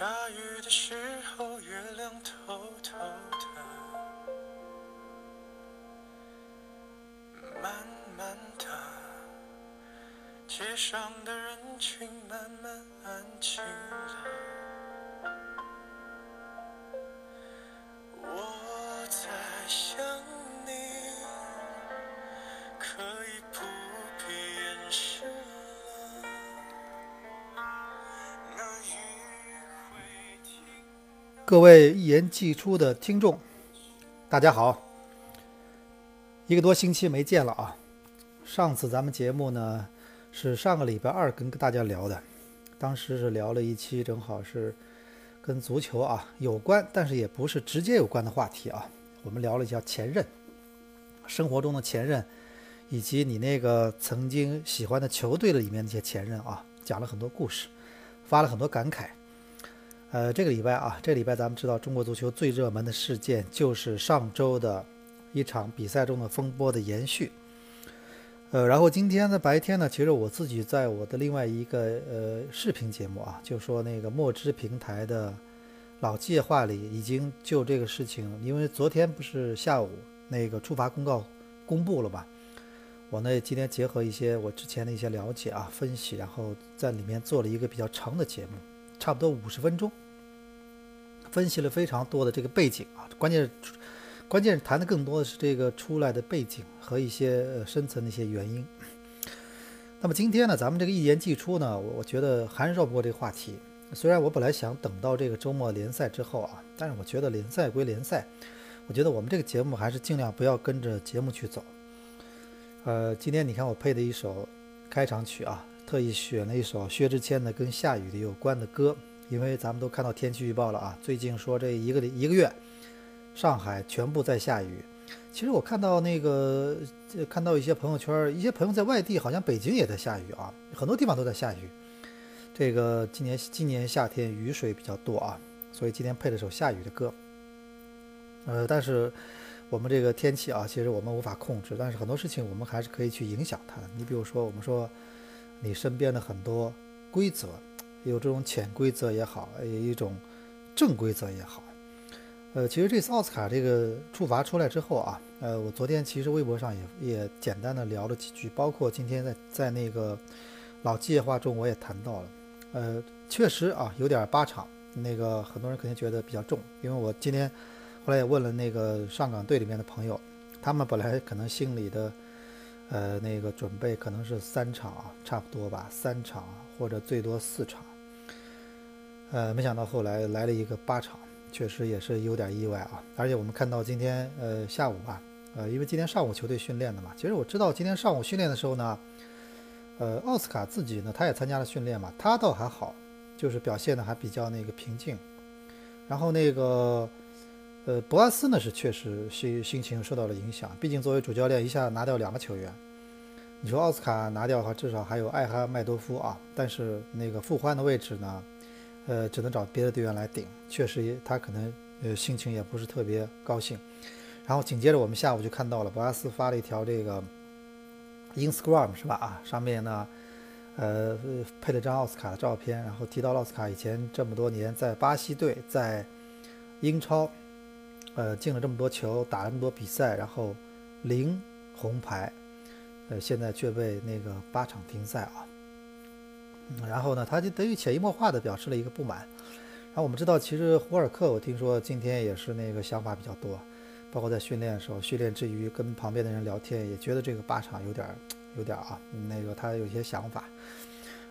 下雨的时候，月亮偷偷的，慢慢的，街上的人群慢慢安静了。各位一言既出的听众，大家好！一个多星期没见了啊。上次咱们节目呢是上个礼拜二跟大家聊的，当时是聊了一期，正好是跟足球啊有关，但是也不是直接有关的话题啊。我们聊了一下前任，生活中的前任，以及你那个曾经喜欢的球队的里面那些前任啊，讲了很多故事，发了很多感慨。呃，这个礼拜啊，这个礼拜咱们知道中国足球最热门的事件就是上周的一场比赛中的风波的延续。呃，然后今天的白天呢，其实我自己在我的另外一个呃视频节目啊，就说那个墨汁平台的老计划里，已经就这个事情，因为昨天不是下午那个处罚公告公布了吧？我呢今天结合一些我之前的一些了解啊分析，然后在里面做了一个比较长的节目，差不多五十分钟，分析了非常多的这个背景啊，关键是关键是谈的更多的是这个出来的背景和一些深层的一些原因。那么今天呢，咱们这个一言既出呢，我我觉得还是绕不过这个话题。虽然我本来想等到这个周末联赛之后啊，但是我觉得联赛归联赛，我觉得我们这个节目还是尽量不要跟着节目去走。呃，今天你看我配的一首开场曲啊，特意选了一首薛之谦的跟下雨的有关的歌，因为咱们都看到天气预报了啊，最近说这一个一个月，上海全部在下雨。其实我看到那个，看到一些朋友圈，一些朋友在外地，好像北京也在下雨啊，很多地方都在下雨。这个今年今年夏天雨水比较多啊，所以今天配了首下雨的歌。呃，但是我们这个天气啊，其实我们无法控制，但是很多事情我们还是可以去影响它的。你比如说，我们说你身边的很多规则，有这种潜规则也好，有一种正规则也好。呃，其实这次奥斯卡这个处罚出来之后啊，呃，我昨天其实微博上也也简单的聊了几句，包括今天在在那个老计划中我也谈到了，呃，确实啊有点八场，那个很多人肯定觉得比较重，因为我今天后来也问了那个上港队里面的朋友，他们本来可能心里的呃那个准备可能是三场啊，差不多吧，三场或者最多四场，呃，没想到后来来了一个八场。确实也是有点意外啊，而且我们看到今天呃下午吧，呃因为今天上午球队训练的嘛，其实我知道今天上午训练的时候呢，呃奥斯卡自己呢他也参加了训练嘛，他倒还好，就是表现的还比较那个平静，然后那个呃博阿斯呢是确实心心情受到了影响，毕竟作为主教练一下拿掉两个球员，你说奥斯卡拿掉的话，至少还有艾哈迈多夫啊，但是那个复欢的位置呢？呃，只能找别的队员来顶，确实他可能呃心情也不是特别高兴。然后紧接着我们下午就看到了博阿斯发了一条这个 Instagram 是吧？啊，上面呢呃配了张奥斯卡的照片，然后提到奥斯卡以前这么多年在巴西队、在英超呃进了这么多球，打了这么多比赛，然后零红牌，呃现在却被那个八场停赛啊。然后呢，他就等于潜移默化的表示了一个不满。然后我们知道，其实胡尔克，我听说今天也是那个想法比较多，包括在训练的时候，训练之余跟旁边的人聊天，也觉得这个八场有点，有点啊，那个他有些想法。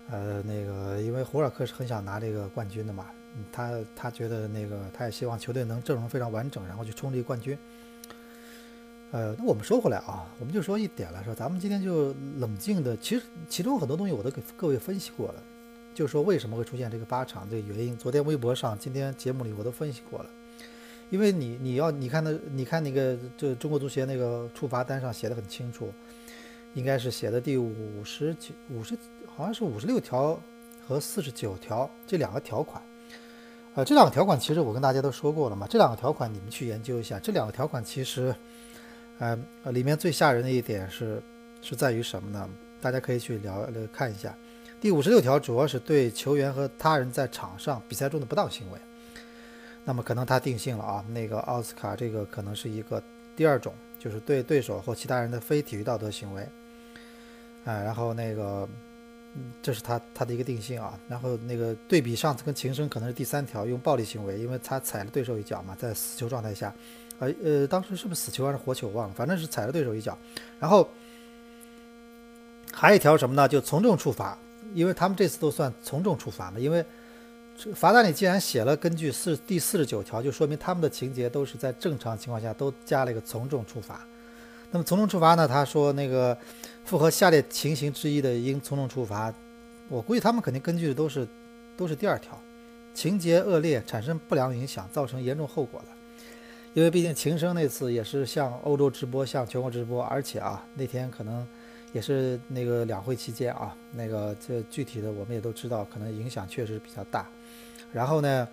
呃，那个因为胡尔克是很想拿这个冠军的嘛，他他觉得那个他也希望球队能阵容非常完整，然后去冲这个冠军。呃，那我们说回来啊，我们就说一点来说，咱们今天就冷静的，其实其中很多东西我都给各位分析过了，就是说为什么会出现这个八场这个原因。昨天微博上，今天节目里我都分析过了。因为你你要你看那你看那个这中国足协那个处罚单上写的很清楚，应该是写的第五十九五十好像是五十六条和四十九条这两个条款。呃，这两个条款其实我跟大家都说过了嘛，这两个条款你们去研究一下，这两个条款其实。呃，里面最吓人的一点是，是在于什么呢？大家可以去聊看一下。第五十六条主要是对球员和他人在场上比赛中的不当行为。那么可能他定性了啊，那个奥斯卡这个可能是一个第二种，就是对对手或其他人的非体育道德行为。哎，然后那个，嗯，这是他他的一个定性啊。然后那个对比上次跟情深可能是第三条，用暴力行为，因为他踩了对手一脚嘛，在死球状态下，呃呃，当时是不是死球还是活球忘了，反正是踩了对手一脚。然后还有一条什么呢？就从重处罚，因为他们这次都算从重处罚嘛，因为罚单里既然写了根据四第四十九条，就说明他们的情节都是在正常情况下都加了一个从重处罚。那么从重处罚呢？他说那个符合下列情形之一的，应从重处罚。我估计他们肯定根据的都是都是第二条，情节恶劣，产生不良影响，造成严重后果的。因为毕竟秦升那次也是向欧洲直播，向全国直播，而且啊那天可能也是那个两会期间啊，那个这具体的我们也都知道，可能影响确实比较大。然后呢，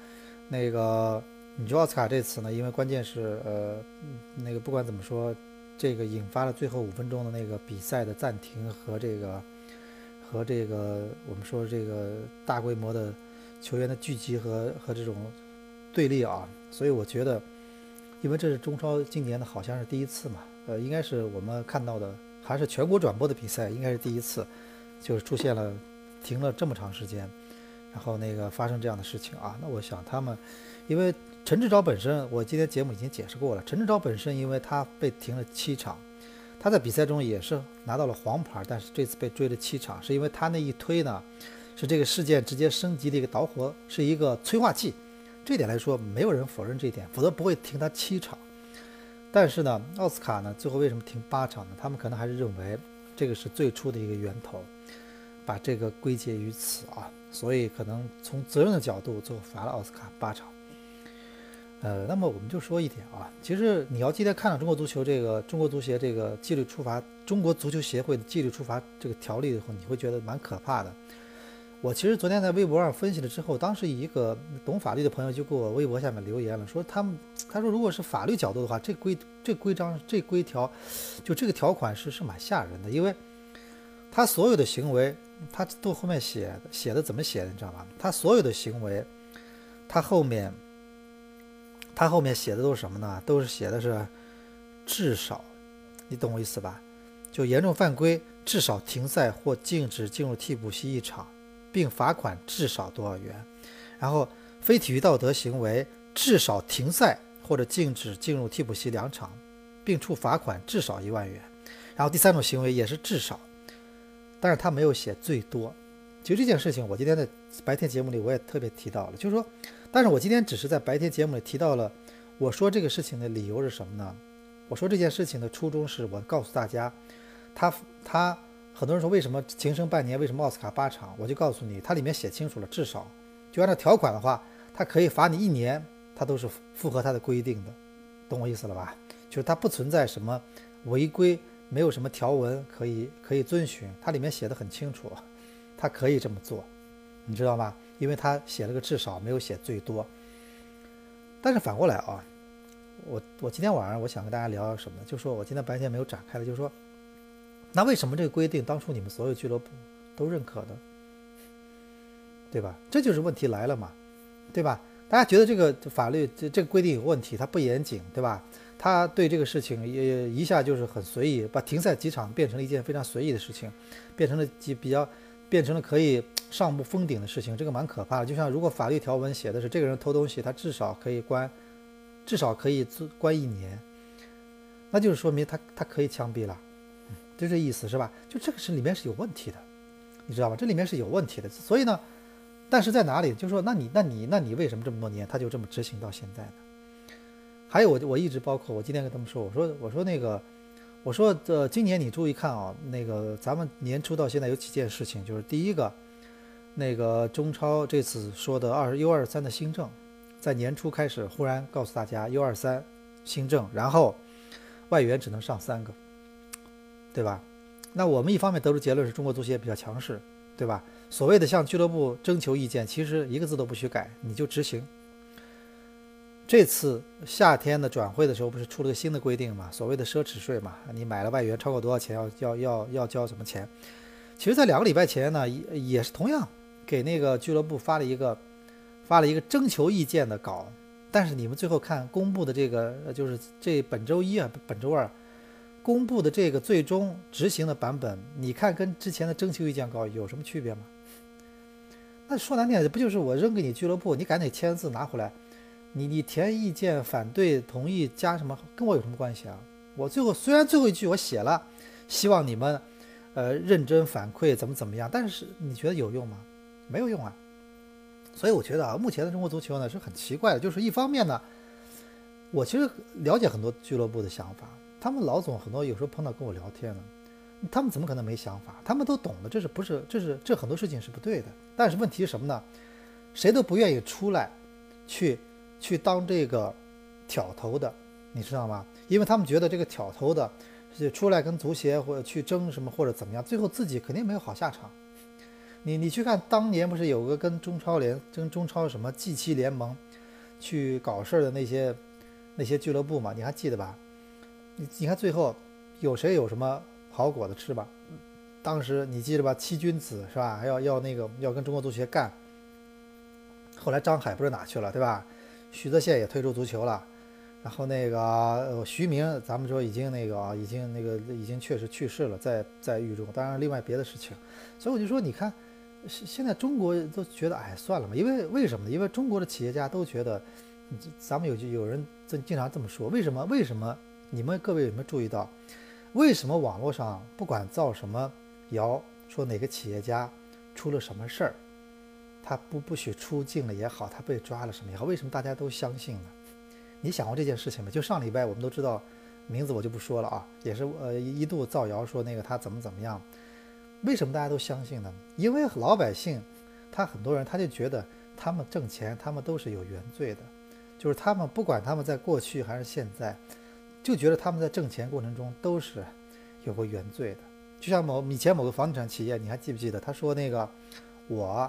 那个你说奥斯卡这次呢，因为关键是呃那个不管怎么说。这个引发了最后五分钟的那个比赛的暂停和这个和这个我们说这个大规模的球员的聚集和和这种对立啊，所以我觉得，因为这是中超今年的好像是第一次嘛，呃，应该是我们看到的还是全国转播的比赛，应该是第一次，就是出现了停了这么长时间，然后那个发生这样的事情啊，那我想他们因为。陈志钊本身，我今天节目已经解释过了。陈志钊本身，因为他被停了七场，他在比赛中也是拿到了黄牌，但是这次被追了七场，是因为他那一推呢，是这个事件直接升级的一个导火，是一个催化剂。这点来说，没有人否认这一点，否则不会停他七场。但是呢，奥斯卡呢，最后为什么停八场呢？他们可能还是认为这个是最初的一个源头，把这个归结于此啊，所以可能从责任的角度，最后罚了奥斯卡八场。呃，那么我们就说一点啊，其实你要今天看了中国足球这个中国足协这个纪律处罚中国足球协会的纪律处罚这个条例以后，你会觉得蛮可怕的。我其实昨天在微博上分析了之后，当时一个懂法律的朋友就给我微博下面留言了，说他们他说如果是法律角度的话，这规这规章这规条就这个条款是是蛮吓人的，因为他所有的行为他都后面写写的怎么写的你知道吗？他所有的行为他后面。他后面写的都是什么呢？都是写的是至少，你懂我意思吧？就严重犯规，至少停赛或禁止进入替补席一场，并罚款至少多少元？然后非体育道德行为，至少停赛或者禁止进入替补席两场，并处罚款至少一万元。然后第三种行为也是至少，但是他没有写最多。其实这件事情，我今天在白天节目里我也特别提到了，就是说。但是我今天只是在白天节目里提到了，我说这个事情的理由是什么呢？我说这件事情的初衷是我告诉大家，他他很多人说为什么情深半年，为什么奥斯卡八场？我就告诉你，它里面写清楚了，至少就按照条款的话，它可以罚你一年，它都是符合它的规定的，懂我意思了吧？就是它不存在什么违规，没有什么条文可以可以遵循，它里面写的很清楚，它可以这么做，你知道吗？因为他写了个至少，没有写最多。但是反过来啊，我我今天晚上我想跟大家聊什么呢？就说我今天白天没有展开的，就是说，那为什么这个规定当初你们所有俱乐部都认可的，对吧？这就是问题来了嘛，对吧？大家觉得这个法律这这个规定有问题，它不严谨，对吧？他对这个事情也一下就是很随意，把停赛几场变成了一件非常随意的事情，变成了几比较。变成了可以上不封顶的事情，这个蛮可怕的。就像如果法律条文写的是这个人偷东西，他至少可以关，至少可以关一年，那就是说明他他可以枪毙了，就这意思是吧？就这个是里面是有问题的，你知道吧？这里面是有问题的。所以呢，但是在哪里？就是说，那你那你那你为什么这么多年他就这么执行到现在呢？还有我我一直包括我今天跟他们说，我说我说那个。我说，这今年你注意看啊，那个咱们年初到现在有几件事情，就是第一个，那个中超这次说的二 U 二三的新政，在年初开始忽然告诉大家 U 二三新政，然后外援只能上三个，对吧？那我们一方面得出结论是中国足协比较强势，对吧？所谓的向俱乐部征求意见，其实一个字都不许改，你就执行。这次夏天的转会的时候，不是出了个新的规定嘛？所谓的奢侈税嘛，你买了外援超过多少钱，要要要要交什么钱？其实，在两个礼拜前呢，也也是同样给那个俱乐部发了一个发了一个征求意见的稿，但是你们最后看公布的这个，就是这本周一啊，本周二公布的这个最终执行的版本，你看跟之前的征求意见稿有什么区别吗？那说难听点，不就是我扔给你俱乐部，你赶紧签字拿回来，你你填意见、反对、同意加什么，跟我有什么关系啊？我最后虽然最后一句我写了，希望你们呃认真反馈怎么怎么样，但是你觉得有用吗？没有用啊。所以我觉得啊，目前的中国足球呢是很奇怪的，就是一方面呢，我其实了解很多俱乐部的想法，他们老总很多有时候碰到跟我聊天呢。他们怎么可能没想法？他们都懂的，这是不是？这是这很多事情是不对的。但是问题是什么呢？谁都不愿意出来，去去当这个挑头的，你知道吗？因为他们觉得这个挑头的，出来跟足协或者去争什么或者怎么样，最后自己肯定没有好下场。你你去看当年不是有个跟中超联跟中超什么 G 七联盟去搞事儿的那些那些俱乐部嘛？你还记得吧？你你看最后有谁有什么？好果子吃吧，当时你记得吧？七君子是吧？要要那个要跟中国足协干。后来张海不知道哪去了，对吧？徐泽宪也退出足球了。然后那个徐明，咱们说已经那个，已经那个已经确实去世了，在在狱中。当然，另外别的事情。所以我就说，你看，现现在中国都觉得，哎，算了吧。因为为什么呢？因为中国的企业家都觉得，咱们有有人经经常这么说。为什么？为什么？你们各位有没有注意到？为什么网络上不管造什么谣，说哪个企业家出了什么事儿，他不不许出境了也好，他被抓了什么也好，为什么大家都相信呢？你想过这件事情吗？就上礼拜我们都知道，名字我就不说了啊，也是呃一度造谣说那个他怎么怎么样，为什么大家都相信呢？因为老百姓他很多人他就觉得他们挣钱，他们都是有原罪的，就是他们不管他们在过去还是现在。就觉得他们在挣钱过程中都是有过原罪的，就像某以前某个房地产企业，你还记不记得？他说那个我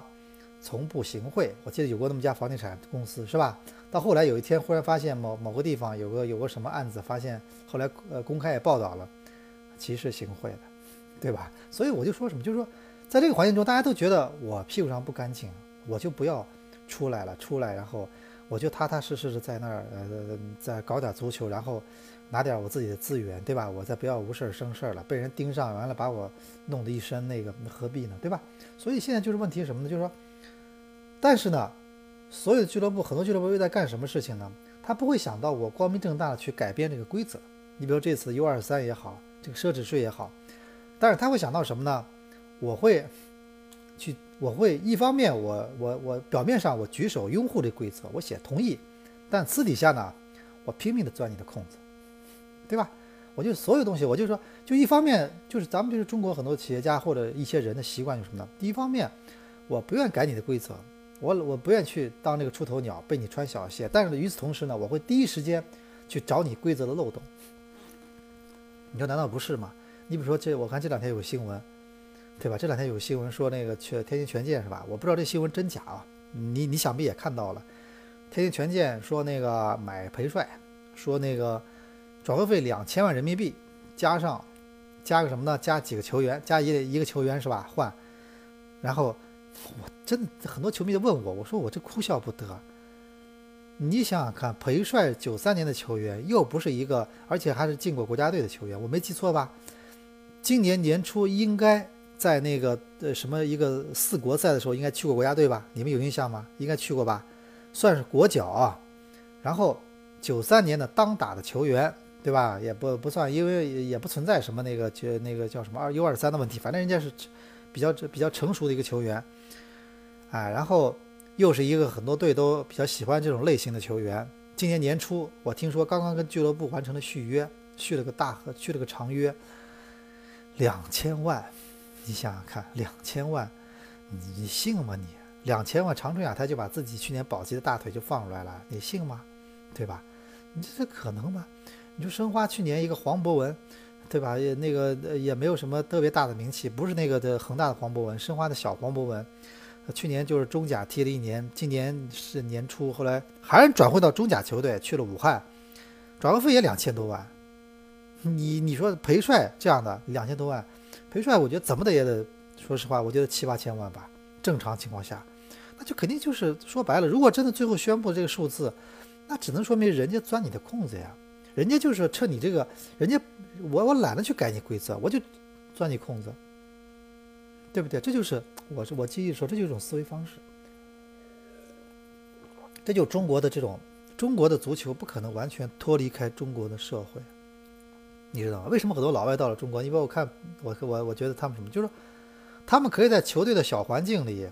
从不行贿，我记得有过那么家房地产公司是吧？到后来有一天忽然发现某某个地方有个有个什么案子，发现后来呃公开也报道了，其实行贿的，对吧？所以我就说什么，就是说在这个环境中，大家都觉得我屁股上不干净，我就不要出来了，出来然后我就踏踏实实的在那儿呃再搞点足球，然后。拿点我自己的资源，对吧？我再不要无事生事了，被人盯上完了，把我弄得一身那个，何必呢？对吧？所以现在就是问题是什么呢？就是说，但是呢，所有的俱乐部，很多俱乐部又在干什么事情呢？他不会想到我光明正大的去改变这个规则。你比如这次 U 二三也好，这个奢侈税也好，但是他会想到什么呢？我会去，我会一方面我我我表面上我举手拥护这规则，我写同意，但私底下呢，我拼命的钻你的空子。对吧？我就所有东西，我就说，就一方面就是咱们就是中国很多企业家或者一些人的习惯就是什么呢？第一方面，我不愿改你的规则，我我不愿去当那个出头鸟，被你穿小鞋。但是与此同时呢，我会第一时间去找你规则的漏洞。你说难道不是吗？你比如说这，我看这两天有个新闻，对吧？这两天有个新闻说那个去天津权健是吧？我不知道这新闻真假啊。你你想必也看到了，天津权健说那个买裴帅，说那个。转会费两千万人民币，加上加个什么呢？加几个球员，加一一个球员是吧？换，然后我真的很多球迷都问我，我说我这哭笑不得。你想想看，裴帅九三年的球员，又不是一个，而且还是进过国家队的球员，我没记错吧？今年年初应该在那个呃什么一个四国赛的时候，应该去过国家队吧？你们有印象吗？应该去过吧？算是国脚啊。然后九三年的当打的球员。对吧？也不不算，因为也不存在什么那个就那个叫什么二 U 二三的问题，反正人家是比较比较成熟的一个球员，哎，然后又是一个很多队都比较喜欢这种类型的球员。今年年初我听说刚刚跟俱乐部完成了续约，续了个大合，续了个长约，两千万，你想想看，两千万，你你信吗你？两千万长春亚泰就把自己去年保级的大腿就放出来了，你信吗？对吧？你这可能吗？你说申花去年一个黄博文，对吧？也那个也没有什么特别大的名气，不是那个的恒大的黄博文，申花的小黄博文。去年就是中甲踢了一年，今年是年初，后来还是转会到中甲球队去了武汉，转会费也两千多万。你你说裴帅这样的两千多万，裴帅我觉得怎么的也得说实话，我觉得七八千万吧，正常情况下，那就肯定就是说白了，如果真的最后宣布这个数字，那只能说明人家钻你的空子呀，人家就是趁你这个，人家我我懒得去改你规则，我就钻你空子，对不对？这就是我是我继续说，这就是一种思维方式，这就中国的这种中国的足球不可能完全脱离开中国的社会。你知道吗？为什么很多老外到了中国？因为我看我我我觉得他们什么，就是说他们可以在球队的小环境里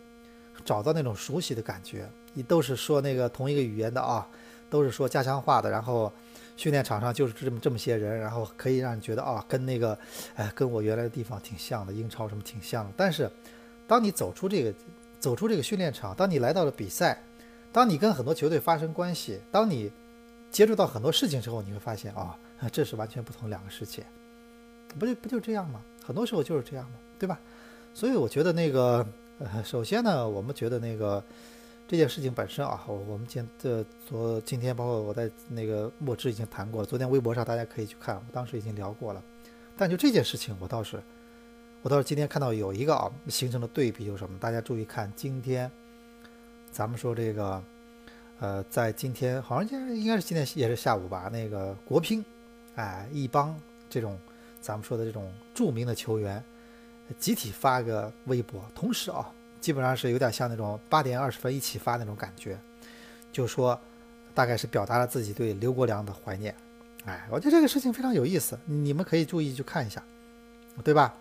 找到那种熟悉的感觉。你都是说那个同一个语言的啊，都是说家乡话的。然后训练场上就是这么这么些人，然后可以让你觉得啊，跟那个哎，跟我原来的地方挺像的，英超什么挺像的。但是当你走出这个走出这个训练场，当你来到了比赛，当你跟很多球队发生关系，当你接触到很多事情之后，你会发现。啊，这是完全不同两个世界，不就不就这样吗？很多时候就是这样嘛，对吧？所以我觉得那个，呃，首先呢，我们觉得那个这件事情本身啊，我我们今这昨今天包括我在那个墨汁已经谈过，昨天微博上大家可以去看，我当时已经聊过了。但就这件事情，我倒是我倒是今天看到有一个啊形成的对比，就是什么？大家注意看，今天咱们说这个，呃，在今天好像今天应该是今天也是下午吧，那个国乒。哎，一帮这种咱们说的这种著名的球员，集体发个微博，同时啊，基本上是有点像那种八点二十分一起发那种感觉，就说大概是表达了自己对刘国梁的怀念。哎，我觉得这个事情非常有意思，你们可以注意去看一下，对吧？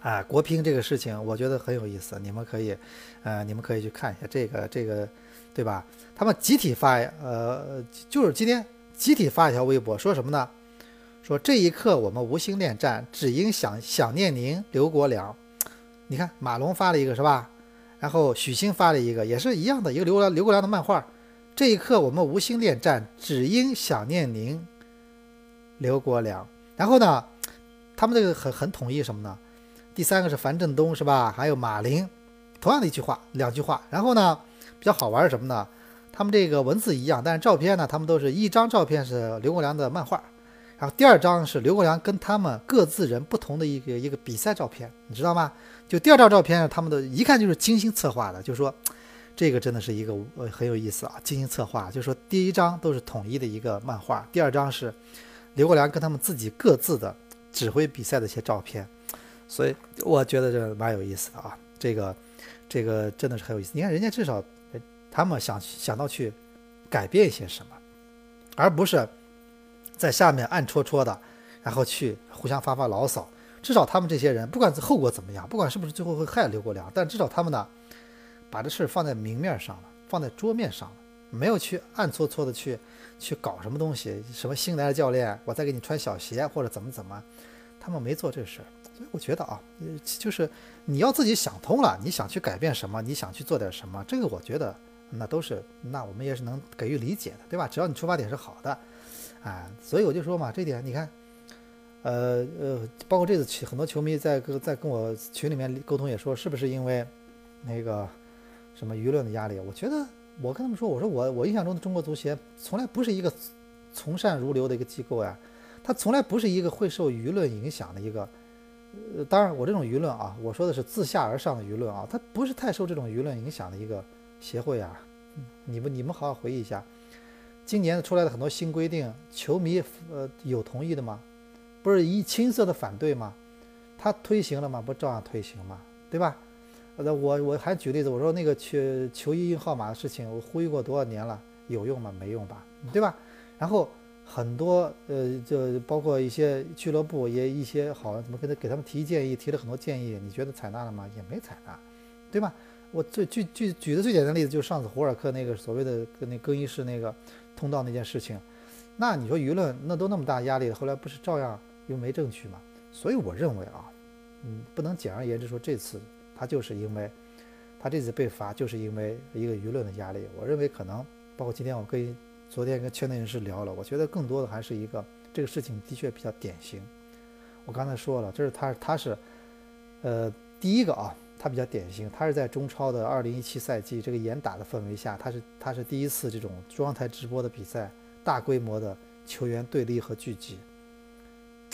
哎，国乒这个事情我觉得很有意思，你们可以，呃，你们可以去看一下这个这个，对吧？他们集体发，呃，就是今天。集体发一条微博，说什么呢？说这一刻我们无心恋战，只因想想念您，刘国梁。你看马龙发了一个是吧？然后许昕发了一个，也是一样的一个刘国刘国梁的漫画。这一刻我们无心恋战，只因想念您，刘国梁。然后呢，他们这个很很统一什么呢？第三个是樊振东是吧？还有马林，同样的一句话，两句话。然后呢，比较好玩是什么呢？他们这个文字一样，但是照片呢，他们都是一张照片是刘国梁的漫画，然后第二张是刘国梁跟他们各自人不同的一个一个比赛照片，你知道吗？就第二张照片，他们的一看就是精心策划的，就说这个真的是一个呃很有意思啊，精心策划。就说第一张都是统一的一个漫画，第二张是刘国梁跟他们自己各自的指挥比赛的一些照片，所以我觉得这蛮有意思的啊，这个这个真的是很有意思。你看人家至少。他们想想到去改变一些什么，而不是在下面暗戳戳的，然后去互相发发牢骚。至少他们这些人，不管后果怎么样，不管是不是最后会害刘国梁，但至少他们呢，把这事放在明面上了，放在桌面上了，没有去暗搓搓的去去搞什么东西。什么新来的教练，我再给你穿小鞋或者怎么怎么，他们没做这事儿。所以我觉得啊，就是你要自己想通了，你想去改变什么，你想去做点什么，这个我觉得。那都是，那我们也是能给予理解的，对吧？只要你出发点是好的，啊，所以我就说嘛，这点你看，呃呃，包括这次很多球迷在跟在跟我群里面沟通也说，是不是因为那个什么舆论的压力？我觉得我跟他们说，我说我我印象中的中国足协从来不是一个从善如流的一个机构呀，它从来不是一个会受舆论影响的一个，呃，当然我这种舆论啊，我说的是自下而上的舆论啊，它不是太受这种舆论影响的一个。协会啊，你们你们好好回忆一下，今年出来的很多新规定，球迷呃有同意的吗？不是一青涩的反对吗？他推行了吗？不照样推行吗？对吧？呃，我我还举例子，我说那个球球衣印号码的事情，我呼吁过多少年了，有用吗？没用吧？对吧？然后很多呃，就包括一些俱乐部也一些好怎么给他给他们提建议，提了很多建议，你觉得采纳了吗？也没采纳，对吧？我最举举举的最简单的例子就是上次胡尔克那个所谓的跟那更衣室那个通道那件事情，那你说舆论那都那么大压力，后来不是照样又没证据嘛？所以我认为啊，嗯，不能简而言之说这次他就是因为他这次被罚就是因为一个舆论的压力。我认为可能包括今天我跟昨天跟圈内人士聊了，我觉得更多的还是一个这个事情的确比较典型。我刚才说了，这是他他是呃第一个啊。他比较典型，他是在中超的二零一七赛季这个严打的氛围下，他是他是第一次这种中央台直播的比赛，大规模的球员对立和聚集，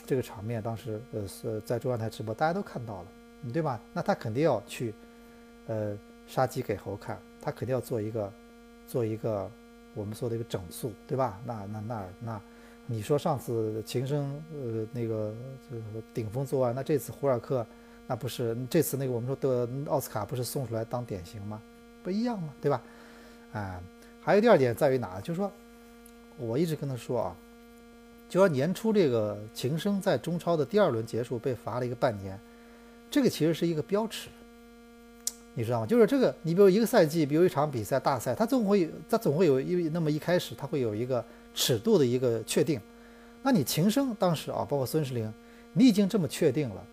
这个场面当时呃是在中央台直播，大家都看到了，对吧？那他肯定要去，呃，杀鸡给猴看，他肯定要做一个，做一个我们说的一个整肃，对吧？那那那那，你说上次秦升呃那个顶风作案，那这次胡尔克，那不是这次那个我们说的奥斯卡不是送出来当典型吗？不一样吗？对吧？啊，还有第二点在于哪？就是说，我一直跟他说啊。就说年初这个秦升在中超的第二轮结束被罚了一个半年，这个其实是一个标尺，你知道吗？就是这个，你比如一个赛季，比如一场比赛大赛，它总会它总会有一那么一开始，它会有一个尺度的一个确定。那你秦升当时啊，包括孙世林，你已经这么确定了，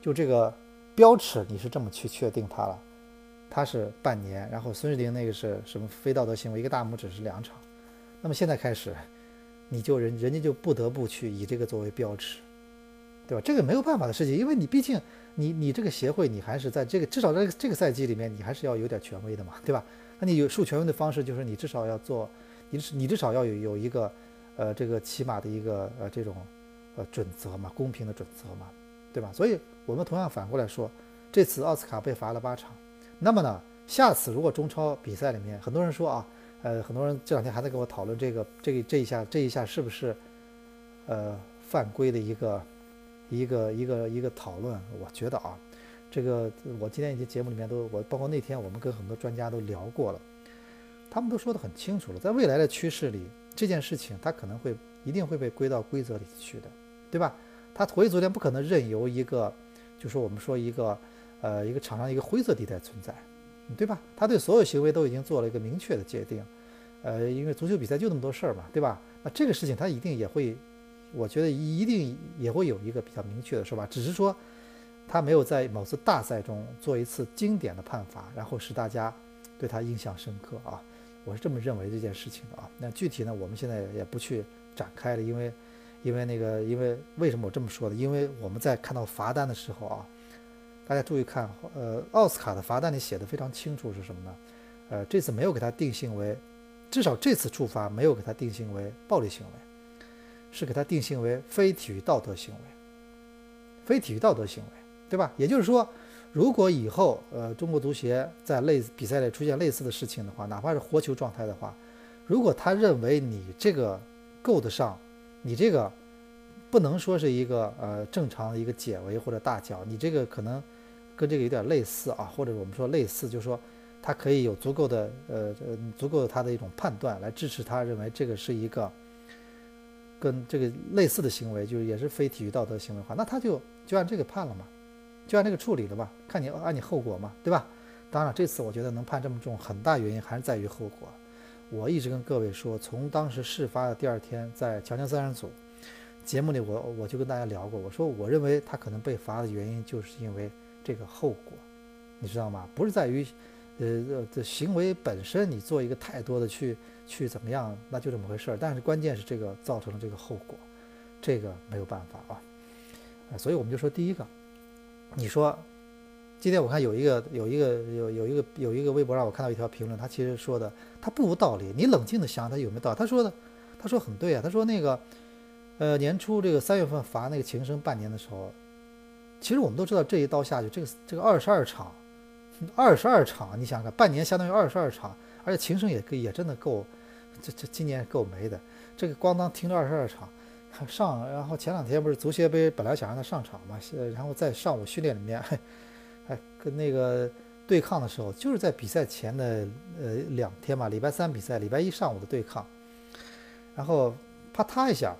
就这个标尺你是这么去确定它了，它是半年，然后孙世林那个是什么非道德行为，一个大拇指是两场，那么现在开始。你就人人家就不得不去以这个作为标尺，对吧？这个没有办法的事情，因为你毕竟你你这个协会你还是在这个至少在这个赛季里面你还是要有点权威的嘛，对吧？那你有树权威的方式就是你至少要做，你你至少要有有一个呃这个起码的一个呃这种呃准则嘛，公平的准则嘛，对吧？所以我们同样反过来说，这次奥斯卡被罚了八场，那么呢，下次如果中超比赛里面很多人说啊。呃，很多人这两天还在跟我讨论这个，这个这一下这一下是不是，呃，犯规的一个一个一个一个讨论？我觉得啊，这个我今天已经节目里面都我包括那天我们跟很多专家都聊过了，他们都说得很清楚了，在未来的趋势里，这件事情它可能会一定会被归到规则里去的，对吧？他国际足联不可能任由一个，就说我们说一个呃一个场上一个灰色地带存在。对吧？他对所有行为都已经做了一个明确的界定，呃，因为足球比赛就那么多事儿嘛，对吧？那这个事情他一定也会，我觉得一定也会有一个比较明确的说法，只是说他没有在某次大赛中做一次经典的判罚，然后使大家对他印象深刻啊。我是这么认为这件事情的啊。那具体呢，我们现在也不去展开了，因为因为那个因为为什么我这么说呢？因为我们在看到罚单的时候啊。大家注意看，呃，奥斯卡的罚单里写的非常清楚是什么呢？呃，这次没有给他定性为，至少这次处罚没有给他定性为暴力行为，是给他定性为非体育道德行为，非体育道德行为，对吧？也就是说，如果以后呃中国足协在类比赛里出现类似的事情的话，哪怕是活球状态的话，如果他认为你这个够得上，你这个不能说是一个呃正常的一个解围或者大脚，你这个可能。跟这个有点类似啊，或者我们说类似，就是说，他可以有足够的呃呃足够的他的一种判断来支持他认为这个是一个跟这个类似的行为，就是也是非体育道德行为的话，那他就就按这个判了嘛，就按这个处理了吧，看你按你后果嘛，对吧？当然这次我觉得能判这么重，很大原因还是在于后果。我一直跟各位说，从当时事发的第二天，在强强三人组节目里，我我就跟大家聊过，我说我认为他可能被罚的原因就是因为。这个后果，你知道吗？不是在于，呃，这行为本身，你做一个太多的去去怎么样，那就这么回事儿。但是关键是这个造成了这个后果，这个没有办法啊。啊，所以我们就说第一个，你说，今天我看有一个有一个有有一个有一个微博让我看到一条评论，他其实说的他不无道理。你冷静的想，他有没有道理？他说的，他说很对啊。他说那个，呃，年初这个三月份罚那个情深半年的时候。其实我们都知道，这一刀下去，这个这个二十二场，二十二场，你想想看，半年相当于二十二场，而且秦升也也真的够，这这今年够没的。这个咣当停了二十二场，上，然后前两天不是足协杯本来想让他上场嘛，然后在上午训练里面，还 跟那个对抗的时候，就是在比赛前的呃两天嘛，礼拜三比赛，礼拜一上午的对抗，然后啪嗒一下，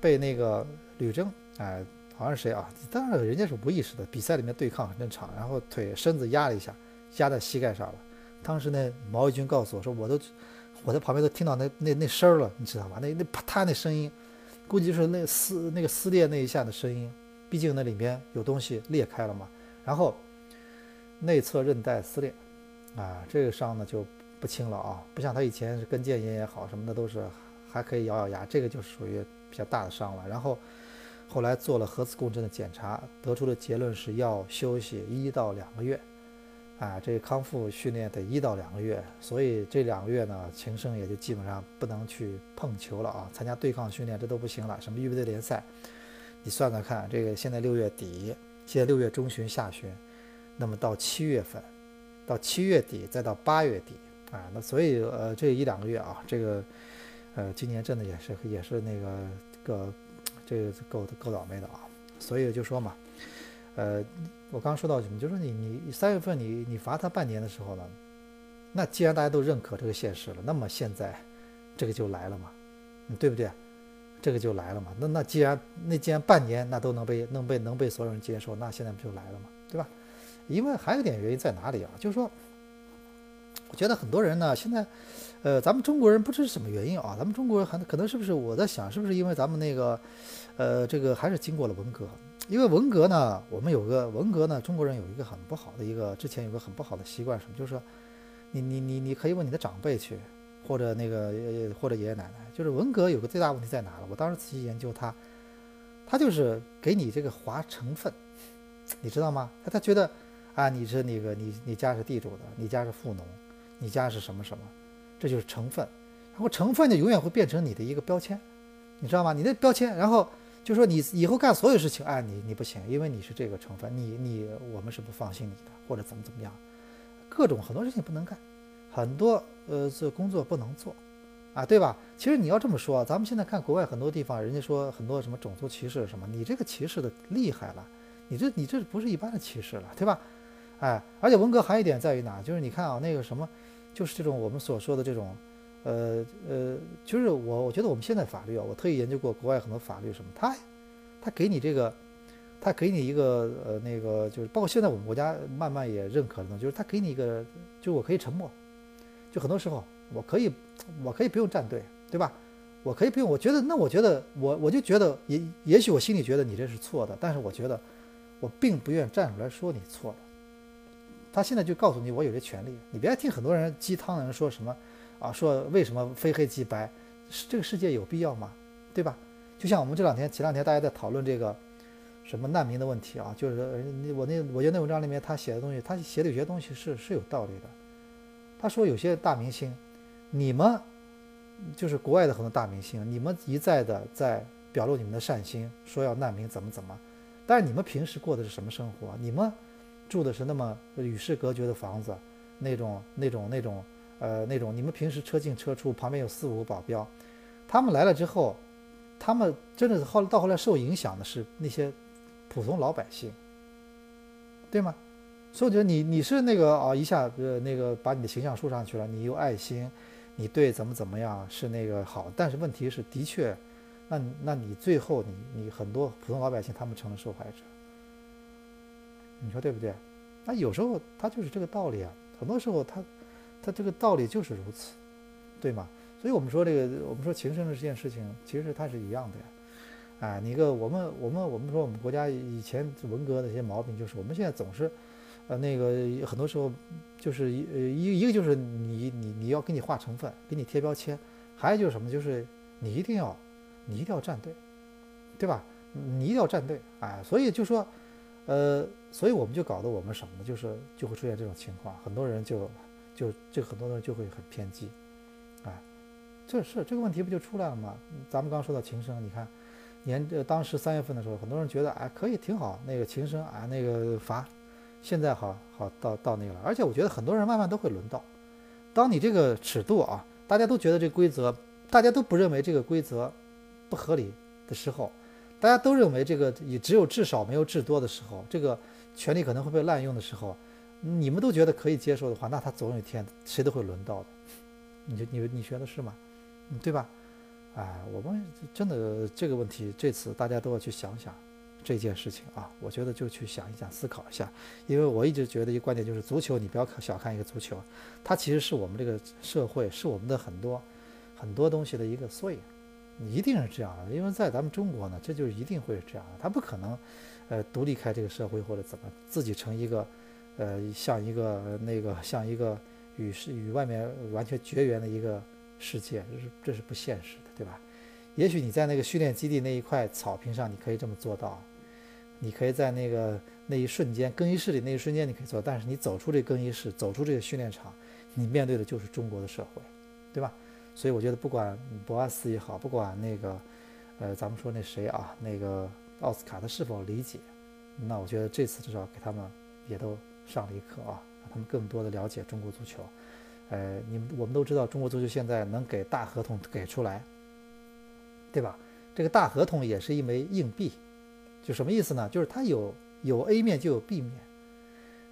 被那个吕征哎。好像是谁啊？当然，人家是无意识的，比赛里面对抗很正常。然后腿身子压了一下，压在膝盖上了。当时呢，毛义军告诉我说：“我都我在旁边都听到那那那声了，你知道吧？那那啪嗒那声音，估计是那撕那个撕裂那一下的声音。毕竟那里面有东西裂开了嘛。然后内侧韧带撕裂，啊，这个伤呢就不轻了啊，不像他以前是跟腱炎也好什么的都是还可以咬咬牙，这个就属于比较大的伤了。然后。后来做了核磁共振的检查，得出的结论是要休息一到两个月，啊，这个康复训练得一到两个月，所以这两个月呢，秦升也就基本上不能去碰球了啊，参加对抗训练这都不行了，什么预备队联赛，你算算看，这个现在六月底，现在六月中旬下旬，那么到七月份，到七月底，再到八月底啊，那所以呃这一两个月啊，这个呃今年真的也是也是那个个这个够够倒霉的啊，所以就说嘛，呃我刚刚说到什么，就说你你三月份你你罚他半年的时候呢，那既然大家都认可这个现实了，那么现在这个就来了嘛，对不对？这个就来了嘛。那那既然那既然半年那都能被能被能被所有人接受，那现在不就来了嘛，对吧？因为还有点原因在哪里啊？就是说，我觉得很多人呢，现在，呃，咱们中国人不知是什么原因啊，咱们中国人还可能是不是我在想，是不是因为咱们那个，呃，这个还是经过了文革？因为文革呢，我们有个文革呢，中国人有一个很不好的一个，之前有个很不好的习惯，什么？就是说，你你你你可以问你的长辈去。或者那个呃或者爷爷奶奶，就是文革有个最大问题在哪了？我当时仔细研究它，它就是给你这个划成分，你知道吗？他他觉得啊你是那个你你家是地主的，你家是富农，你家是什么什么，这就是成分，然后成分就永远会变成你的一个标签，你知道吗？你的标签，然后就说你以后干所有事情，哎你你不行，因为你是这个成分，你你我们是不放心你的，或者怎么怎么样，各种很多事情不能干。很多呃这工作不能做，啊，对吧？其实你要这么说，咱们现在看国外很多地方，人家说很多什么种族歧视什么，你这个歧视的厉害了，你这你这不是一般的歧视了，对吧？哎，而且文革还有一点在于哪？就是你看啊，那个什么，就是这种我们所说的这种，呃呃，就是我我觉得我们现在法律啊，我特意研究过国外很多法律什么，他他给你这个，他给你一个呃那个就是包括现在我们国家慢慢也认可的，就是他给你一个，就是我可以沉默。就很多时候，我可以，我可以不用站队，对吧？我可以不用。我觉得，那我觉得，我我就觉得，也也许我心里觉得你这是错的，但是我觉得，我并不愿站出来说你错了。他现在就告诉你，我有这权利。你别听很多人鸡汤的人说什么，啊，说为什么非黑即白？这个世界有必要吗？对吧？就像我们这两天前两天大家在讨论这个什么难民的问题啊，就是我那我觉得那文章里面他写的东西，他写的有些东西是是有道理的。他说：“有些大明星，你们就是国外的很多大明星，你们一再的在表露你们的善心，说要难民怎么怎么，但是你们平时过的是什么生活？你们住的是那么与世隔绝的房子，那种那种那种呃那种，你们平时车进车出，旁边有四五个保镖，他们来了之后，他们真的是后到后来受影响的是那些普通老百姓，对吗？”所以我觉得你你是那个啊，一下呃那个把你的形象树上去了，你有爱心，你对怎么怎么样是那个好，但是问题是的确，那那你最后你你很多普通老百姓他们成了受害者，你说对不对？那有时候他就是这个道理啊，很多时候他他这个道理就是如此，对吗？所以我们说这个我们说情深的这件事情，其实它是一样的呀。哎，你个我们我们我们说我们国家以前文革的一些毛病，就是我们现在总是。呃，那个很多时候就是一呃一一个就是你你你要给你划成分，给你贴标签，还有就是什么，就是你一定要你一定要站队，对吧？你一定要站队，哎，所以就说，呃，所以我们就搞得我们什么呢？就是就会出现这种情况，很多人就就这很多人就会很偏激，哎，这是这个问题不就出来了吗？咱们刚说到琴声，你看年呃当时三月份的时候，很多人觉得哎可以挺好，那个琴声啊那个罚。现在好好到到那个了，而且我觉得很多人慢慢都会轮到，当你这个尺度啊，大家都觉得这规则，大家都不认为这个规则不合理的时候，大家都认为这个也只有至少没有至多的时候，这个权利可能会被滥用的时候，你们都觉得可以接受的话，那他总有一天谁都会轮到的，你就你你觉得是吗？对吧？哎，我们真的这个问题，这次大家都要去想想。这件事情啊，我觉得就去想一想、思考一下，因为我一直觉得一个观点就是，足球你不要小看一个足球，它其实是我们这个社会、是我们的很多很多东西的一个缩影，一定是这样的。因为在咱们中国呢，这就一定会是这样的，它不可能呃独立开这个社会或者怎么自己成一个呃像一个那个像一个与世与外面完全绝缘的一个世界，这是这是不现实的，对吧？也许你在那个训练基地那一块草坪上，你可以这么做到。你可以在那个那一瞬间更衣室里那一瞬间你可以做，但是你走出这更衣室，走出这个训练场，你面对的就是中国的社会，对吧？所以我觉得不管博阿斯也好，不管那个，呃，咱们说那谁啊，那个奥斯卡他是否理解，那我觉得这次至少给他们也都上了一课啊，让他们更多的了解中国足球。呃，你们我们都知道，中国足球现在能给大合同给出来，对吧？这个大合同也是一枚硬币，就什么意思呢？就是它有有 A 面就有 B 面。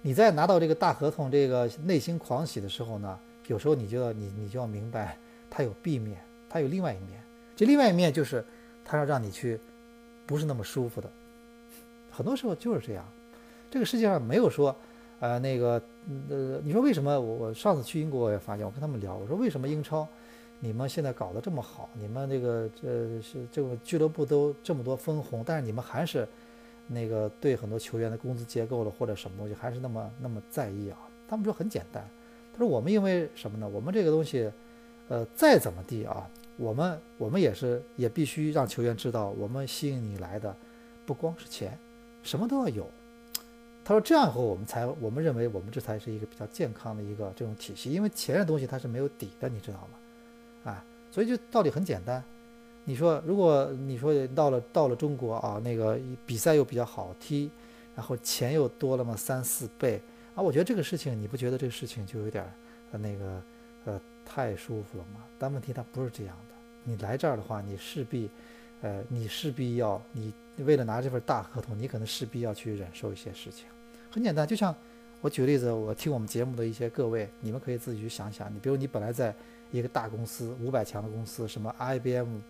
你在拿到这个大合同，这个内心狂喜的时候呢，有时候你就要你你就要明白，它有 B 面，它有另外一面。这另外一面就是它要让你去不是那么舒服的，很多时候就是这样。这个世界上没有说，呃，那个呃，你说为什么？我我上次去英国我也发现，我跟他们聊，我说为什么英超？你们现在搞得这么好，你们这个这是这个俱乐部都这么多分红，但是你们还是那个对很多球员的工资结构了或者什么东西还是那么那么在意啊？他们说很简单，他说我们因为什么呢？我们这个东西，呃，再怎么地啊，我们我们也是也必须让球员知道，我们吸引你来的不光是钱，什么都要有。他说这样以后我们才我们认为我们这才是一个比较健康的一个这种体系，因为钱的东西它是没有底的，你知道吗？啊，所以就道理很简单。你说，如果你说到了到了中国啊，那个比赛又比较好踢，然后钱又多了嘛三四倍啊，我觉得这个事情你不觉得这个事情就有点呃那个太舒服了吗？但问题它不是这样的。你来这儿的话，你势必呃你势必要你为了拿这份大合同，你可能势必要去忍受一些事情。很简单，就像我举例子，我听我们节目的一些各位，你们可以自己去想想。你比如你本来在。一个大公司，五百强的公司，什么 IBM，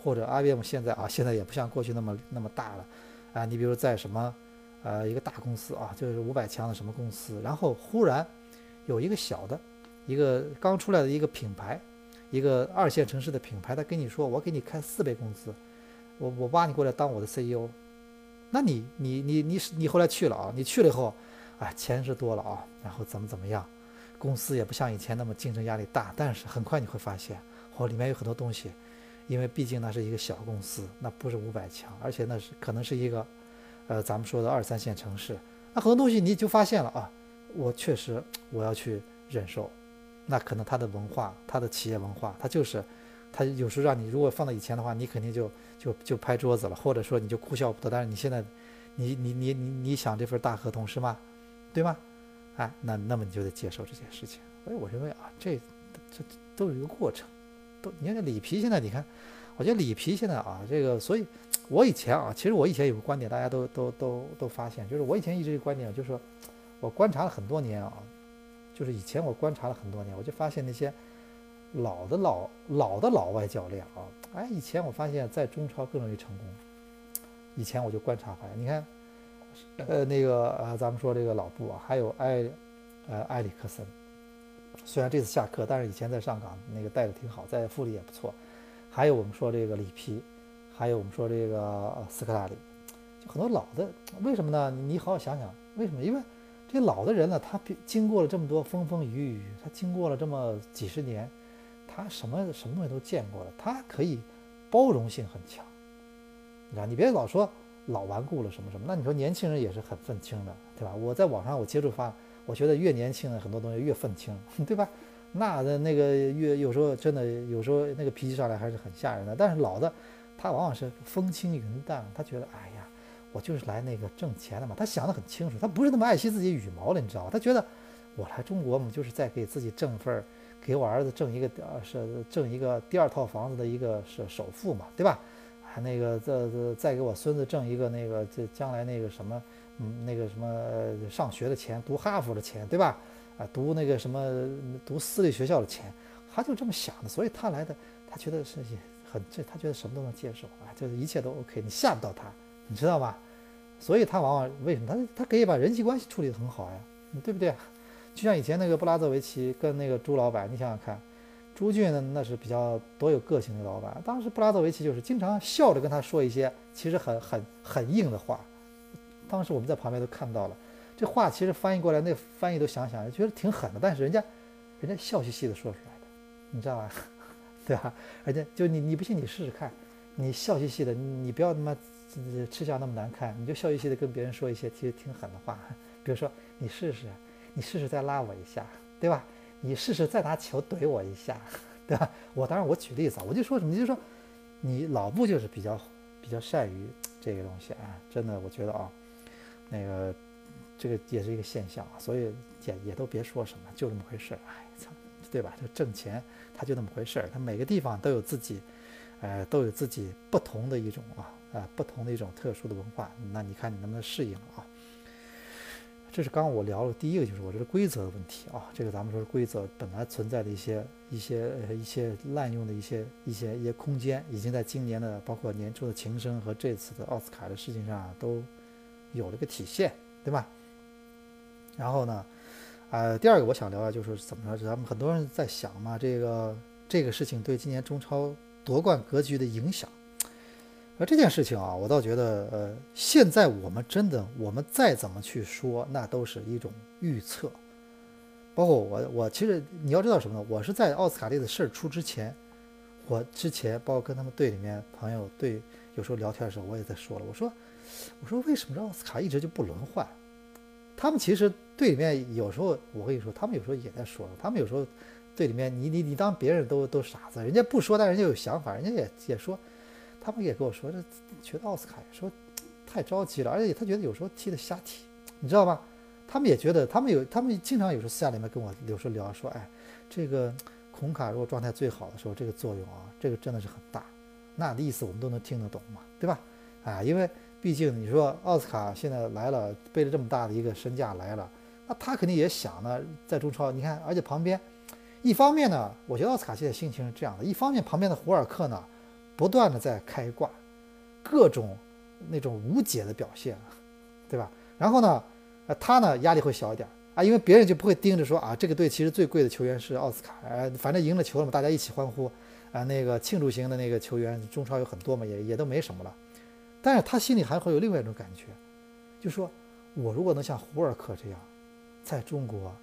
或者 IBM 现在啊，现在也不像过去那么那么大了，啊，你比如在什么，呃，一个大公司啊，就是五百强的什么公司，然后忽然有一个小的，一个刚出来的一个品牌，一个二线城市的品牌，他跟你说，我给你开四倍工资，我我挖你过来当我的 CEO，那你你你你你后来去了啊，你去了以后，啊，钱是多了啊，然后怎么怎么样？公司也不像以前那么竞争压力大，但是很快你会发现，或里面有很多东西，因为毕竟那是一个小公司，那不是五百强，而且那是可能是一个，呃，咱们说的二三线城市，那很多东西你就发现了啊，我确实我要去忍受，那可能他的文化，他的企业文化，他就是，他有时候让你如果放到以前的话，你肯定就就就拍桌子了，或者说你就哭笑不得，但是你现在，你你你你你想这份大合同是吗？对吗？哎，那那么你就得接受这件事情。所以我认为啊，这这都是一个过程。都你看这里皮现在，你看，我觉得里皮现在啊，这个，所以我以前啊，其实我以前有个观点，大家都都都都发现，就是我以前一直有观点，就是说我观察了很多年啊，就是以前我观察了很多年，我就发现那些老的老老的老外教练啊，哎，以前我发现在中超更容易成功。以前我就观察发现，你看。呃，那个呃，咱们说这个老布啊，还有埃，呃，埃里克森，虽然这次下课，但是以前在上港那个带的挺好，在富力也不错。还有我们说这个里皮，还有我们说这个斯科拉里，就很多老的，为什么呢？你好好想想，为什么？因为这老的人呢，他经过了这么多风风雨雨，他经过了这么几十年，他什么什么东西都见过了，他可以包容性很强。你知道，你别老说。老顽固了什么什么？那你说年轻人也是很愤青的，对吧？我在网上我接触发，我觉得越年轻的很多东西越愤青，对吧？那的那个越有时候真的有时候那个脾气上来还是很吓人的。但是老的，他往往是风轻云淡，他觉得哎呀，我就是来那个挣钱的嘛。他想得很清楚，他不是那么爱惜自己羽毛的，你知道吗？他觉得我来中国嘛，就是在给自己挣份儿，给我儿子挣一个呃是挣一个第二套房子的一个是首付嘛，对吧？还那个再再再给我孙子挣一个那个这将来那个什么嗯那个什么上学的钱读哈佛的钱对吧啊读那个什么读私立学校的钱他就这么想的所以他来的他觉得是很这他觉得什么都能接受啊就是一切都 OK 你吓不到他你知道吧所以他往往为什么他他可以把人际关系处理得很好呀对不对就像以前那个布拉泽维奇跟那个朱老板你想想看。朱俊呢，那是比较多有个性的老板。当时布拉泽维奇就是经常笑着跟他说一些其实很很很硬的话。当时我们在旁边都看到了，这话其实翻译过来，那翻译都想想觉得挺狠的，但是人家人家笑嘻嘻的说出来的，你知道吧？对吧？而且就你你不信你试试看，你笑嘻嘻的，你不要他妈吃相那么难看，你就笑嘻嘻的跟别人说一些其实挺狠的话，比如说你试试，你试试再拉我一下，对吧？你试试再拿球怼我一下，对吧？我当然我举例子啊，我就说什么，你就说你老布就是比较比较善于这个东西啊，真的，我觉得啊，那个这个也是一个现象，所以也也都别说什么，就这么回事儿，哎操，对吧？就挣钱，他就那么回事儿，他每个地方都有自己，呃，都有自己不同的一种啊啊不同的一种特殊的文化，那你看你能不能适应啊？这是刚我聊了第一个，就是我这个规则的问题啊。这个咱们说规则本来存在的一些一些一些滥用的一些一些一些空间，已经在今年的包括年初的琴声和这次的奥斯卡的事情上都有了个体现，对吧？然后呢，呃，第二个我想聊的就是怎么着，咱们很多人在想嘛，这个这个事情对今年中超夺冠格局的影响。而这件事情啊，我倒觉得，呃，现在我们真的，我们再怎么去说，那都是一种预测。包括我，我其实你要知道什么呢？我是在奥斯卡这个事儿出之前，我之前包括跟他们队里面朋友队有时候聊天的时候，我也在说了，我说，我说为什么奥斯卡一直就不轮换？他们其实队里面有时候，我跟你说，他们有时候也在说，他们有时候队里面，你你你当别人都都傻子，人家不说，但人家有想法，人家也也说。他们也跟我说，这觉得奥斯卡说太着急了，而且他觉得有时候踢的瞎踢，你知道吗？他们也觉得，他们有，他们经常有时候私下里面跟我有时候聊说，哎，这个孔卡如果状态最好的时候，这个作用啊，这个真的是很大。那的意思我们都能听得懂嘛，对吧？啊，因为毕竟你说奥斯卡现在来了，背着这么大的一个身价来了，那他肯定也想呢，在中超，你看，而且旁边，一方面呢，我觉得奥斯卡现在心情是这样的，一方面旁边的胡尔克呢。不断的在开挂，各种那种无解的表现，对吧？然后呢，呃，他呢压力会小一点啊，因为别人就不会盯着说啊，这个队其实最贵的球员是奥斯卡，呃，反正赢了球了嘛，大家一起欢呼啊，那个庆祝型的那个球员中超有很多嘛，也也都没什么了。但是他心里还会有另外一种感觉，就说我如果能像胡尔克这样，在中国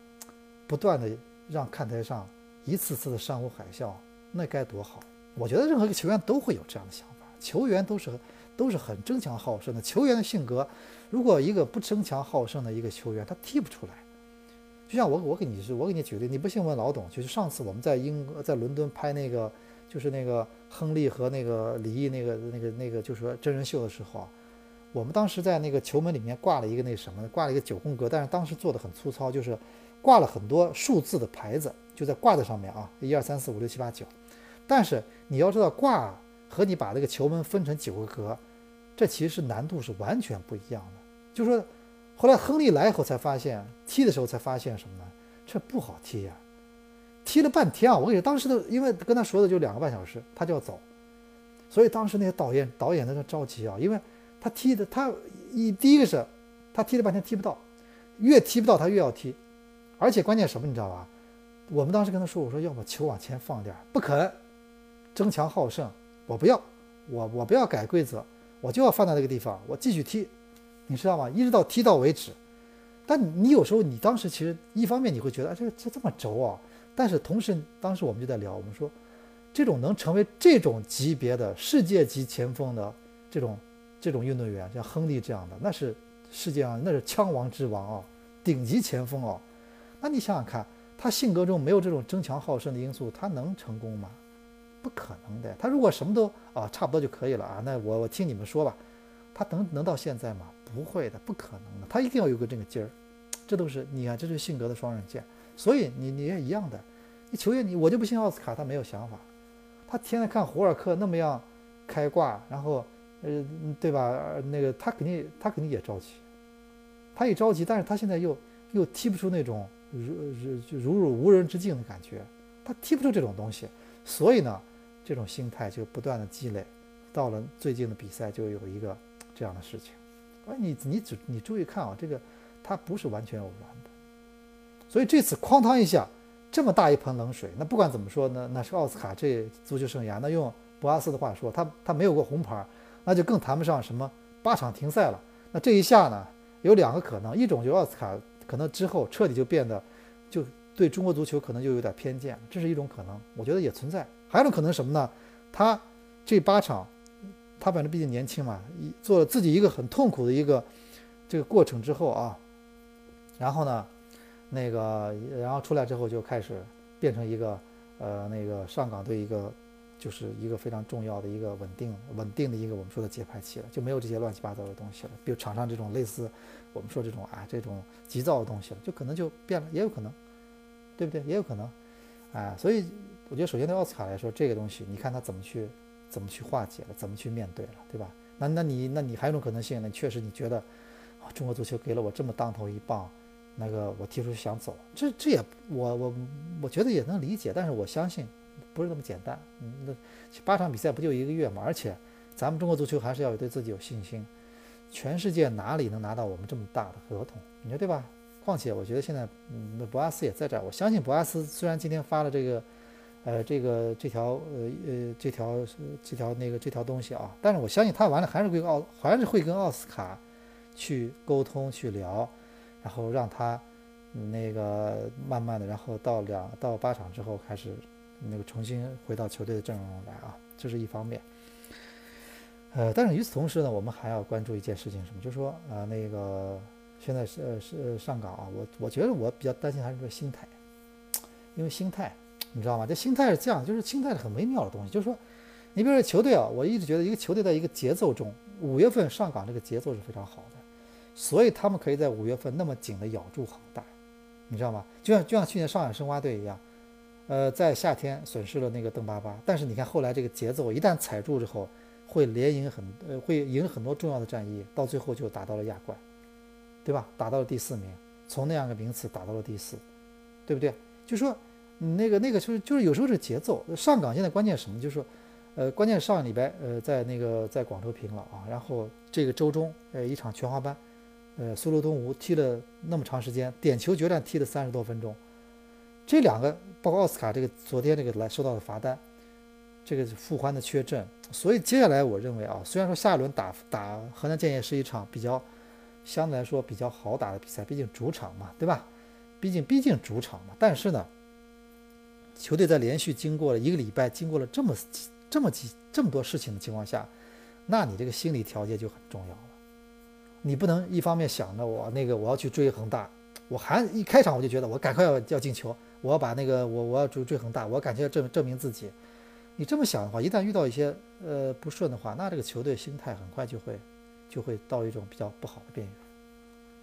不断的让看台上一次次的山呼海啸，那该多好。我觉得任何一个球员都会有这样的想法，球员都是都是很争强好胜的。球员的性格，如果一个不争强好胜的一个球员，他踢不出来。就像我我给你是，我给你举例，你不信问老董，就是上次我们在英在伦敦拍那个，就是那个亨利和那个李毅那个那个那个就是说真人秀的时候，我们当时在那个球门里面挂了一个那什么，挂了一个九宫格，但是当时做的很粗糙，就是挂了很多数字的牌子，就在挂在上面啊，一二三四五六七八九。但是你要知道，挂和你把这个球门分成九个格，这其实难度是完全不一样的。就说后来亨利来以后才发现，踢的时候才发现什么呢？这不好踢呀！踢了半天啊，我跟你，当时的因为跟他说的就两个半小时，他就要走，所以当时那些导演导演在那着急啊，因为他踢的他一第一个是，他踢了半天踢不到，越踢不到他越要踢，而且关键什么你知道吧？我们当时跟他说，我说要把球往前放点，不肯。争强好胜，我不要，我我不要改规则，我就要放在那个地方，我继续踢，你知道吗？一直到踢到为止。但你有时候你当时其实一方面你会觉得啊，这这这么轴啊，但是同时当时我们就在聊，我们说这种能成为这种级别的世界级前锋的这种这种运动员，像亨利这样的，那是世界上那是枪王之王啊，顶级前锋啊。那你想想看，他性格中没有这种争强好胜的因素，他能成功吗？不可能的，他如果什么都啊差不多就可以了啊，那我我听你们说吧，他能能到现在吗？不会的，不可能的，他一定要有个这个劲儿，这都是你看，这就是性格的双刃剑。所以你你也一样的，你球员你我就不信奥斯卡他没有想法，他天天看胡尔克那么样开挂，然后呃对吧？那个他肯定他肯定也着急，他一着急，但是他现在又又踢不出那种如如如入无人之境的感觉，他踢不出这种东西，所以呢。这种心态就不断的积累，到了最近的比赛就有一个 这样的事情。哎，你你只你注意看啊，这个它不是完全偶然的。所以这次哐当一下，这么大一盆冷水。那不管怎么说呢，那是奥斯卡这足球生涯。那用博阿斯的话说，他他没有过红牌，那就更谈不上什么八场停赛了。那这一下呢，有两个可能，一种就奥斯卡可能之后彻底就变得就对中国足球可能就有点偏见，这是一种可能，我觉得也存在。还有一种可能什么呢？他这八场，他反正毕竟年轻嘛，一做了自己一个很痛苦的一个这个过程之后啊，然后呢，那个然后出来之后就开始变成一个呃那个上港队一个就是一个非常重要的一个稳定稳定的一个我们说的节拍器了，就没有这些乱七八糟的东西了。比如场上这种类似我们说这种啊这种急躁的东西了，就可能就变了，也有可能，对不对？也有可能，啊，所以我觉得首先对奥斯卡来说，这个东西你看他怎么去怎么去化解了，怎么去面对了，对吧？那那你那你还有一种可能性，呢确实你觉得啊中国足球给了我这么当头一棒。那个我提出想走，这这也我我我觉得也能理解，但是我相信不是那么简单。嗯，那八场比赛不就一个月吗？而且咱们中国足球还是要有对自己有信心。全世界哪里能拿到我们这么大的合同？你说对吧？况且我觉得现在嗯，博阿斯也在这儿，我相信博阿斯虽然今天发了这个呃这个这条呃呃这条这条那个这条东西啊，但是我相信他完了还是会奥还是会跟奥斯卡去沟通去聊。然后让他那个慢慢的，然后到两到八场之后开始那个重新回到球队的阵容来啊，这是一方面。呃，但是与此同时呢，我们还要关注一件事情，什么？就是说，呃，那个现在是是上岗啊，我我觉得我比较担心还是这个心态，因为心态，你知道吗？这心态是这样，就是心态是很微妙的东西。就是说，你比如说球队啊，我一直觉得一个球队在一个节奏中，五月份上岗这个节奏是非常好的。所以他们可以在五月份那么紧的咬住恒大，你知道吗？就像就像去年上海申花队一样，呃，在夏天损失了那个邓巴巴，但是你看后来这个节奏一旦踩住之后，会连赢很呃会赢很多重要的战役，到最后就打到了亚冠，对吧？打到了第四名，从那样的名次打到了第四，对不对？就说那个那个就是就是有时候是节奏上岗，现在关键什么？就是说。呃，关键上个礼拜呃在那个在广州平了啊，然后这个周中呃一场全华班。呃，苏州东吴踢了那么长时间，点球决战踢了三十多分钟，这两个包括奥斯卡这个昨天这个来收到的罚单，这个复欢的缺阵，所以接下来我认为啊，虽然说下一轮打打河南建业是一场比较相对来说比较好打的比赛，毕竟主场嘛，对吧？毕竟毕竟主场嘛，但是呢，球队在连续经过了一个礼拜，经过了这么这么几这么多事情的情况下，那你这个心理调节就很重要了。你不能一方面想着我那个我要去追恒大，我还一开场我就觉得我赶快要要进球，我要把那个我我要追追恒大，我感觉要证证明自己。你这么想的话，一旦遇到一些呃不顺的话，那这个球队心态很快就会就会到一种比较不好的边缘，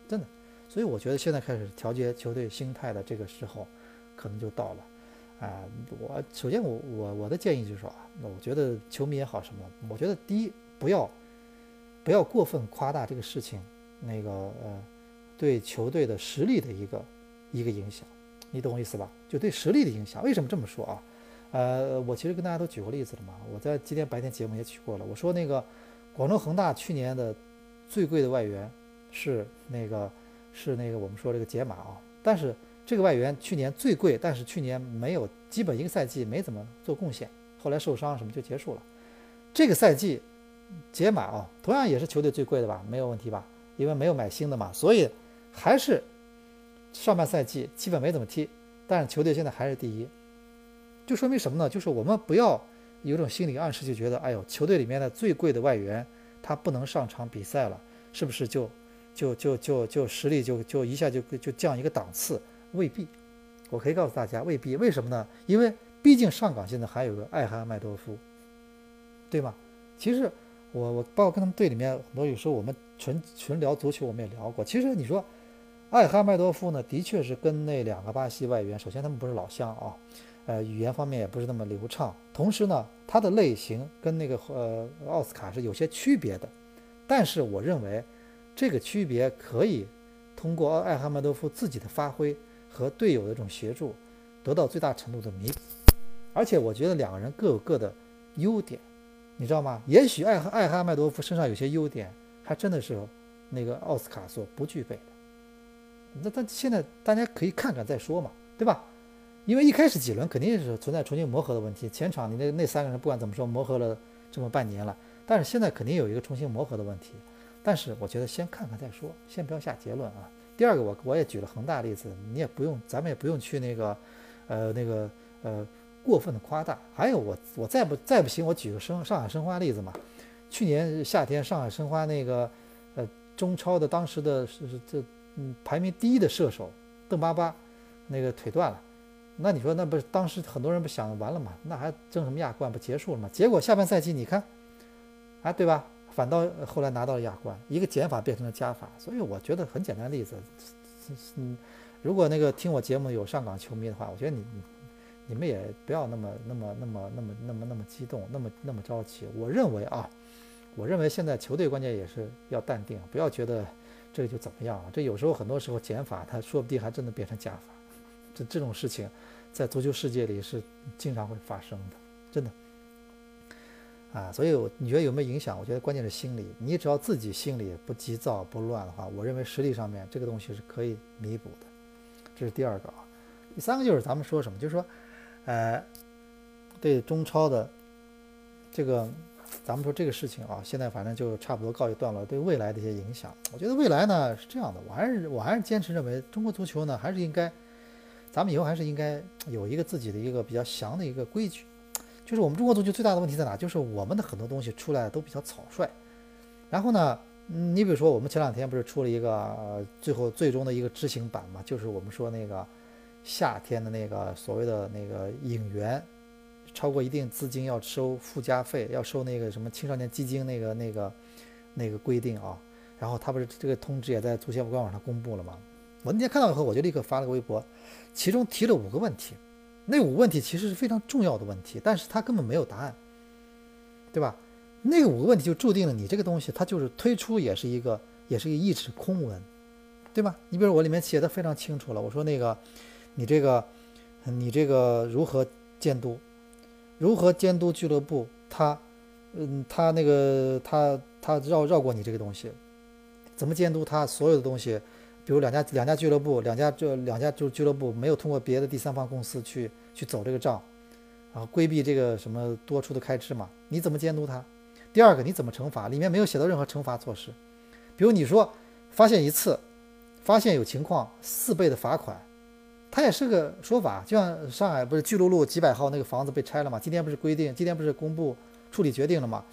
真的。所以我觉得现在开始调节球队心态的这个时候，可能就到了。啊，我首先我我我的建议就是说啊，那我觉得球迷也好什么，我觉得第一不要。不要过分夸大这个事情，那个呃，对球队的实力的一个一个影响，你懂我意思吧？就对实力的影响。为什么这么说啊？呃，我其实跟大家都举过例子了嘛。我在今天白天节目也举过了。我说那个广州恒大去年的最贵的外援是那个是那个我们说这个解码啊，但是这个外援去年最贵，但是去年没有基本一个赛季没怎么做贡献，后来受伤什么就结束了。这个赛季。解码啊，同样也是球队最贵的吧，没有问题吧？因为没有买新的嘛，所以还是上半赛季基本没怎么踢，但是球队现在还是第一，就说明什么呢？就是我们不要有种心理暗示，就觉得哎呦，球队里面的最贵的外援他不能上场比赛了，是不是就就就就就实力就就一下就就降一个档次？未必，我可以告诉大家未必，为什么呢？因为毕竟上港现在还有个艾哈迈多夫，对吗？其实。我我包括跟他们队里面很多，有时候我们纯纯聊足球，我们也聊过。其实你说，艾哈迈多夫呢，的确是跟那两个巴西外援，首先他们不是老乡啊，呃，语言方面也不是那么流畅。同时呢，他的类型跟那个呃奥斯卡是有些区别的。但是我认为，这个区别可以通过艾哈迈多夫自己的发挥和队友的这种协助，得到最大程度的弥补。而且我觉得两个人各有各的优点。你知道吗？也许艾哈艾哈迈多夫身上有些优点，还真的是那个奥斯卡所不具备的。那他现在大家可以看看再说嘛，对吧？因为一开始几轮肯定是存在重新磨合的问题。前场你那那三个人不管怎么说磨合了这么半年了，但是现在肯定有一个重新磨合的问题。但是我觉得先看看再说，先不要下结论啊。第二个，我我也举了恒大例子，你也不用，咱们也不用去那个，呃，那个，呃。过分的夸大，还有我我再不再不行，我举个生上海申花例子嘛。去年夏天上海申花那个呃中超的当时的是这嗯排名第一的射手邓巴巴，那个腿断了，那你说那不是当时很多人不想完了嘛？那还争什么亚冠不结束了吗？结果下半赛季你看，哎，对吧？反倒后来拿到了亚冠，一个减法变成了加法。所以我觉得很简单的例子，嗯，如果那个听我节目有上港球迷的话，我觉得你你们也不要那么那么那么那么那么那么激动，那么那么着急。我认为啊，我认为现在球队关键也是要淡定，不要觉得这个就怎么样啊。这有时候很多时候减法，它说不定还真的变成加法。这这种事情，在足球世界里是经常会发生的，真的。啊，所以你觉得有没有影响？我觉得关键是心理。你只要自己心里不急躁不乱的话，我认为实力上面这个东西是可以弥补的。这是第二个啊。第三个就是咱们说什么，就是说，呃，对中超的这个，咱们说这个事情啊，现在反正就差不多告一段落。对未来的一些影响，我觉得未来呢是这样的，我还是我还是坚持认为，中国足球呢还是应该。咱们以后还是应该有一个自己的一个比较详的一个规矩，就是我们中国足球最大的问题在哪？就是我们的很多东西出来都比较草率。然后呢，嗯，你比如说我们前两天不是出了一个最后最终的一个执行版嘛？就是我们说那个夏天的那个所谓的那个引援，超过一定资金要收附加费，要收那个什么青少年基金那个那个那个规定啊。然后他不是这个通知也在足协官网上公布了吗？我那天看到以后，我就立刻发了个微博。其中提了五个问题，那五个问题其实是非常重要的问题，但是他根本没有答案，对吧？那五个问题就注定了你这个东西，它就是推出也是一个，也是一个一纸空文，对吧？你比如我里面写的非常清楚了，我说那个，你这个，你这个如何监督，如何监督俱乐部，他，嗯，他那个他他绕绕过你这个东西，怎么监督他所有的东西？比如两家两家俱乐部，两家就两家就俱乐部没有通过别的第三方公司去去走这个账，然后规避这个什么多出的开支嘛？你怎么监督他？第二个你怎么惩罚？里面没有写到任何惩罚措施。比如你说发现一次，发现有情况四倍的罚款，它也是个说法。就像上海不是巨鹿路几百号那个房子被拆了嘛？今天不是规定，今天不是公布处理决定了嘛？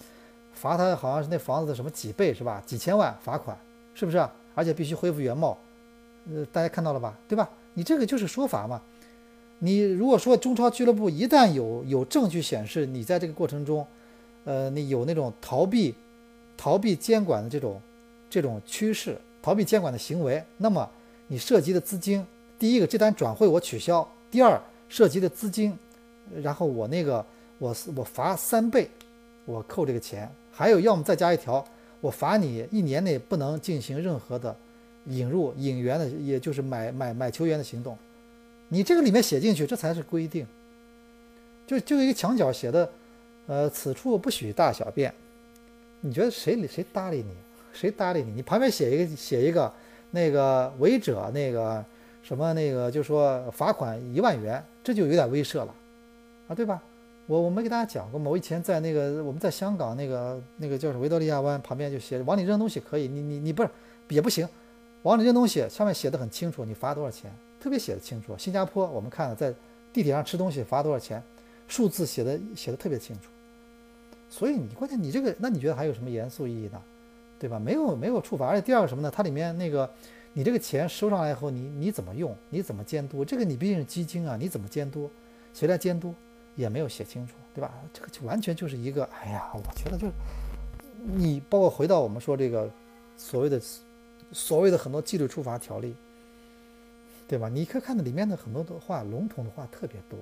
罚他好像是那房子的什么几倍是吧？几千万罚款是不是？而且必须恢复原貌，呃，大家看到了吧，对吧？你这个就是说法嘛。你如果说中超俱乐部一旦有有证据显示你在这个过程中，呃，你有那种逃避逃避监管的这种这种趋势，逃避监管的行为，那么你涉及的资金，第一个这单转会我取消，第二涉及的资金，然后我那个我我罚三倍，我扣这个钱，还有要么再加一条。我罚你一年内不能进行任何的引入引援的，也就是买买买球员的行动。你这个里面写进去，这才是规定。就就一个墙角写的，呃，此处不许大小便。你觉得谁谁搭理你？谁搭理你？你旁边写一个写一个那个违者那个什么那个，就说罚款一万元，这就有点威慑了啊，对吧？我我没给大家讲过吗？我以前在那个我们在香港那个那个叫什么维多利亚湾旁边就写往里扔东西可以，你你你不是也不行，往里扔东西上面写的很清楚，你罚多少钱，特别写的清楚。新加坡我们看了在地铁上吃东西罚多少钱，数字写的写的特别清楚。所以你关键你这个那你觉得还有什么严肃意义呢？对吧？没有没有处罚，而且第二个什么呢？它里面那个你这个钱收上来以后，你你怎么用？你怎么监督？这个你毕竟是基金啊，你怎么监督？谁来监督？也没有写清楚，对吧？这个就完全就是一个，哎呀，我觉得就是你包括回到我们说这个所谓的所谓的很多纪律处罚条例，对吧？你可以看到里面的很多的话，笼统的话特别多，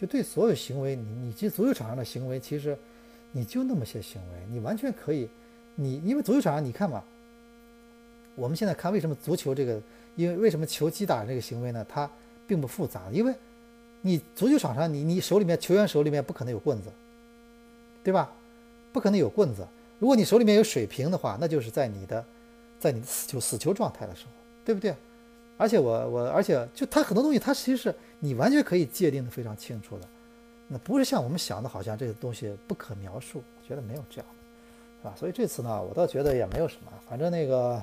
就对所有行为，你你这足球场上的行为，其实你就那么些行为，你完全可以，你因为足球场上你看嘛，我们现在看为什么足球这个，因为为什么球击打这个行为呢？它并不复杂，因为。你足球场上，你你手里面球员手里面不可能有棍子，对吧？不可能有棍子。如果你手里面有水瓶的话，那就是在你的，在你的死球死球状态的时候，对不对？而且我我而且就他很多东西，他其实是你完全可以界定的非常清楚的，那不是像我们想的，好像这个东西不可描述。我觉得没有这样的，是吧？所以这次呢，我倒觉得也没有什么，反正那个。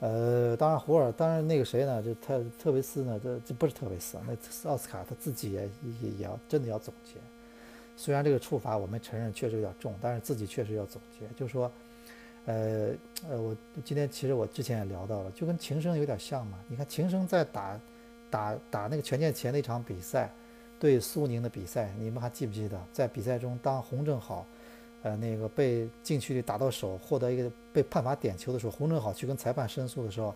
呃，当然，胡尔，当然那个谁呢？就特特维斯呢？这这不是特维斯，那奥斯卡他自己也也也要真的要总结。虽然这个处罚我们承认确实有点重，但是自己确实要总结。就是说，呃呃，我今天其实我之前也聊到了，就跟秦升有点像嘛。你看秦升在打打打那个权健前那场比赛，对苏宁的比赛，你们还记不记得？在比赛中，当洪正好，呃，那个被禁区里打到手，获得一个被判罚点球的时候，洪正好去跟裁判申诉的时候，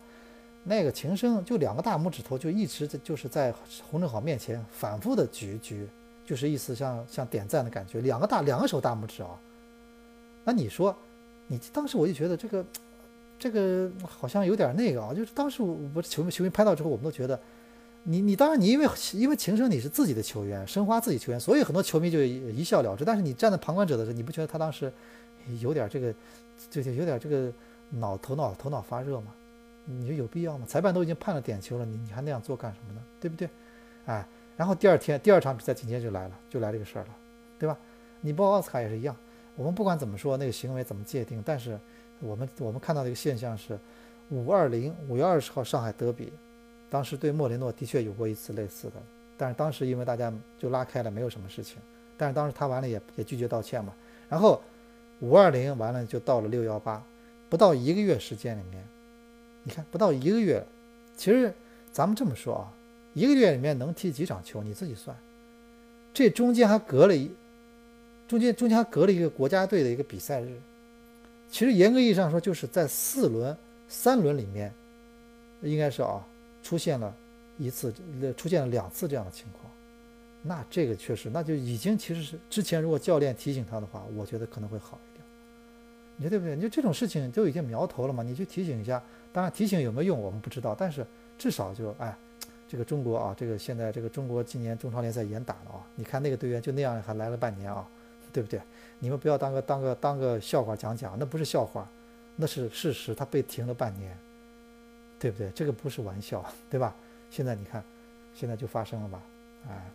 那个琴声就两个大拇指头就一直就是在洪正好面前反复的举举，就是意思像像点赞的感觉，两个大两个手大拇指啊。那你说，你当时我就觉得这个这个好像有点那个啊，就是当时我我球迷球迷拍到之后，我们都觉得。你你当然你因为因为秦升你是自己的球员，申花自己球员，所以很多球迷就一笑了之。但是你站在旁观者的时候，你不觉得他当时有点这个，就就有点这个脑头脑头脑发热吗？你说有必要吗？裁判都已经判了点球了，你你还那样做干什么呢？对不对？哎，然后第二天第二场比赛紧接着就来了，就来这个事儿了，对吧？你报奥斯卡也是一样，我们不管怎么说那个行为怎么界定，但是我们我们看到的一个现象是，五二零五月二十号上海德比。当时对莫雷诺的确有过一次类似的，但是当时因为大家就拉开了，没有什么事情。但是当时他完了也也拒绝道歉嘛。然后五二零完了就到了六幺八，不到一个月时间里面，你看不到一个月，其实咱们这么说啊，一个月里面能踢几场球，你自己算。这中间还隔了一，中间中间还隔了一个国家队的一个比赛日。其实严格意义上说，就是在四轮三轮里面，应该是啊。出现了一次，出现了两次这样的情况，那这个确实，那就已经其实是之前如果教练提醒他的话，我觉得可能会好一点。你说对不对？你就这种事情都已经苗头了嘛，你去提醒一下。当然提醒有没有用我们不知道，但是至少就哎，这个中国啊，这个现在这个中国今年中超联赛严打了啊，你看那个队员就那样还来了半年啊，对不对？你们不要当个当个当个笑话讲讲，那不是笑话，那是事实，他被停了半年。对不对？这个不是玩笑，对吧？现在你看，现在就发生了吧？哎，